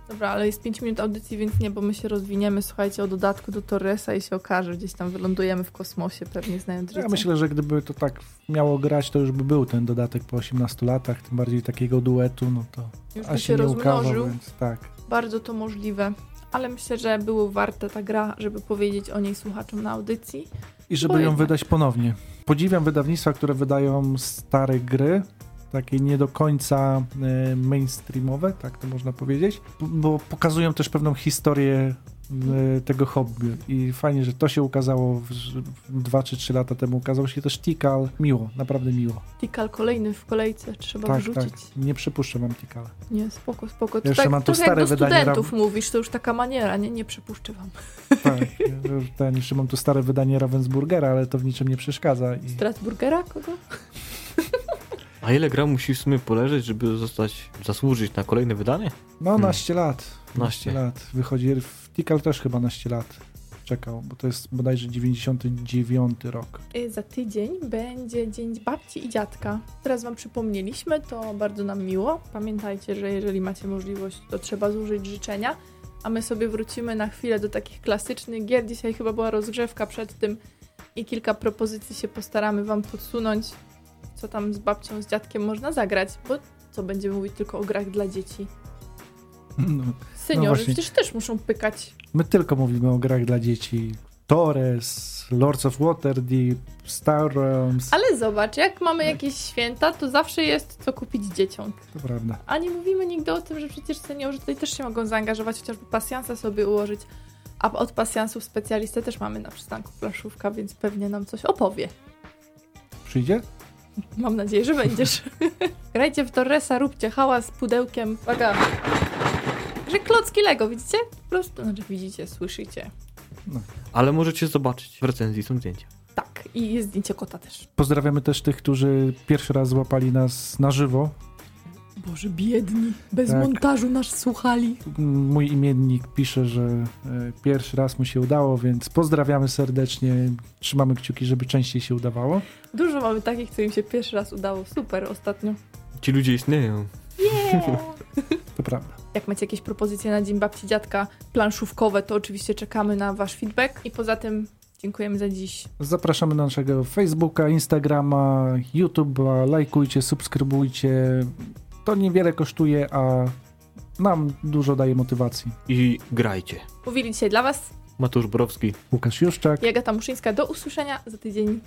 Dobra, ale jest 5 minut audycji, więc nie, bo my się rozwiniemy, słuchajcie, o dodatku do Torresa i się okaże, gdzieś tam wylądujemy w kosmosie, pewnie znając życie. Ja myślę, że gdyby to tak miało grać, to już by był ten dodatek po 18 latach, tym bardziej takiego duetu, no to już by się, rozmnożył. więc tak. Bardzo to możliwe, ale myślę, że było warte ta gra, żeby powiedzieć o niej słuchaczom na audycji. I żeby ją wydać ponownie. Podziwiam wydawnictwa, które wydają stare gry, takie nie do końca e, mainstreamowe, tak to można powiedzieć, bo pokazują też pewną historię tego hobby i fajnie, że to się ukazało dwa czy trzy lata temu. Ukazał się też Tikal. Miło, naprawdę miło. Tikal kolejny w kolejce, trzeba tak, wrzucić. Tak, nie przypuszczę mam Tikala. Nie, spoko, spoko. To jeszcze tak, mam tu stare jak do wydanie studentów mówisz, to już taka maniera, nie, nie przypuszczę wam. Tak, ten, jeszcze mam tu stare wydanie Ravensburgera, ale to w niczym nie przeszkadza. I... Strasburgera? Kogo? A ile gra musi w sumie poleżeć, żeby zostać, zasłużyć na kolejne wydanie? No, hmm. naście lat. Naście lat. Wychodzi, w Tikal też chyba naście lat czekał, bo to jest bodajże 99 rok. Y, za tydzień będzie Dzień Babci i Dziadka. Teraz Wam przypomnieliśmy, to bardzo nam miło. Pamiętajcie, że jeżeli macie możliwość, to trzeba złożyć życzenia, a my sobie wrócimy na chwilę do takich klasycznych gier. Dzisiaj chyba była rozgrzewka przed tym i kilka propozycji się postaramy Wam podsunąć co tam z babcią, z dziadkiem można zagrać, bo co będziemy mówić tylko o grach dla dzieci? No, Seniorzy no przecież też muszą pykać. My tylko mówimy o grach dla dzieci. Torres, Lords of Waterdeep, Star Realms. Ale zobacz, jak mamy jakieś święta, to zawsze jest co kupić dzieciom. To prawda. A nie mówimy nigdy o tym, że przecież seniorzy tutaj też się mogą zaangażować, chociażby pasjansa sobie ułożyć. A od pasjansów specjalistę też mamy na przystanku flaszówka, więc pewnie nam coś opowie. Przyjdzie? Mam nadzieję, że będziesz. <laughs> Grajcie w Torresa, róbcie hałas z pudełkiem. Uwaga! Że klocki Lego, widzicie? Po prostu, znaczy widzicie, słyszycie. No. Ale możecie zobaczyć, w recenzji są zdjęcia. Tak, i jest zdjęcie kota też. Pozdrawiamy też tych, którzy pierwszy raz złapali nas na żywo Boże, biedni. Bez Tak. montażu nas słuchali. Mój imiennik pisze, że e, pierwszy raz mu się udało, więc pozdrawiamy serdecznie. Trzymamy kciuki, żeby częściej się udawało. Dużo mamy takich, co im się pierwszy raz udało. Super ostatnio. Ci ludzie istnieją. Yeah. <laughs> To prawda. Jak macie jakieś propozycje na Dzień Babci Dziadka planszówkowe, to oczywiście czekamy na wasz feedback. I poza tym dziękujemy za dziś. Zapraszamy na naszego Facebooka, Instagrama, YouTube'a. Lajkujcie, subskrybujcie. To niewiele kosztuje, a nam dużo daje motywacji. I grajcie. Mówili dzisiaj dla was Matusz Borowski. Łukasz Juszczak. i Agata Muszyńska. Do usłyszenia za tydzień.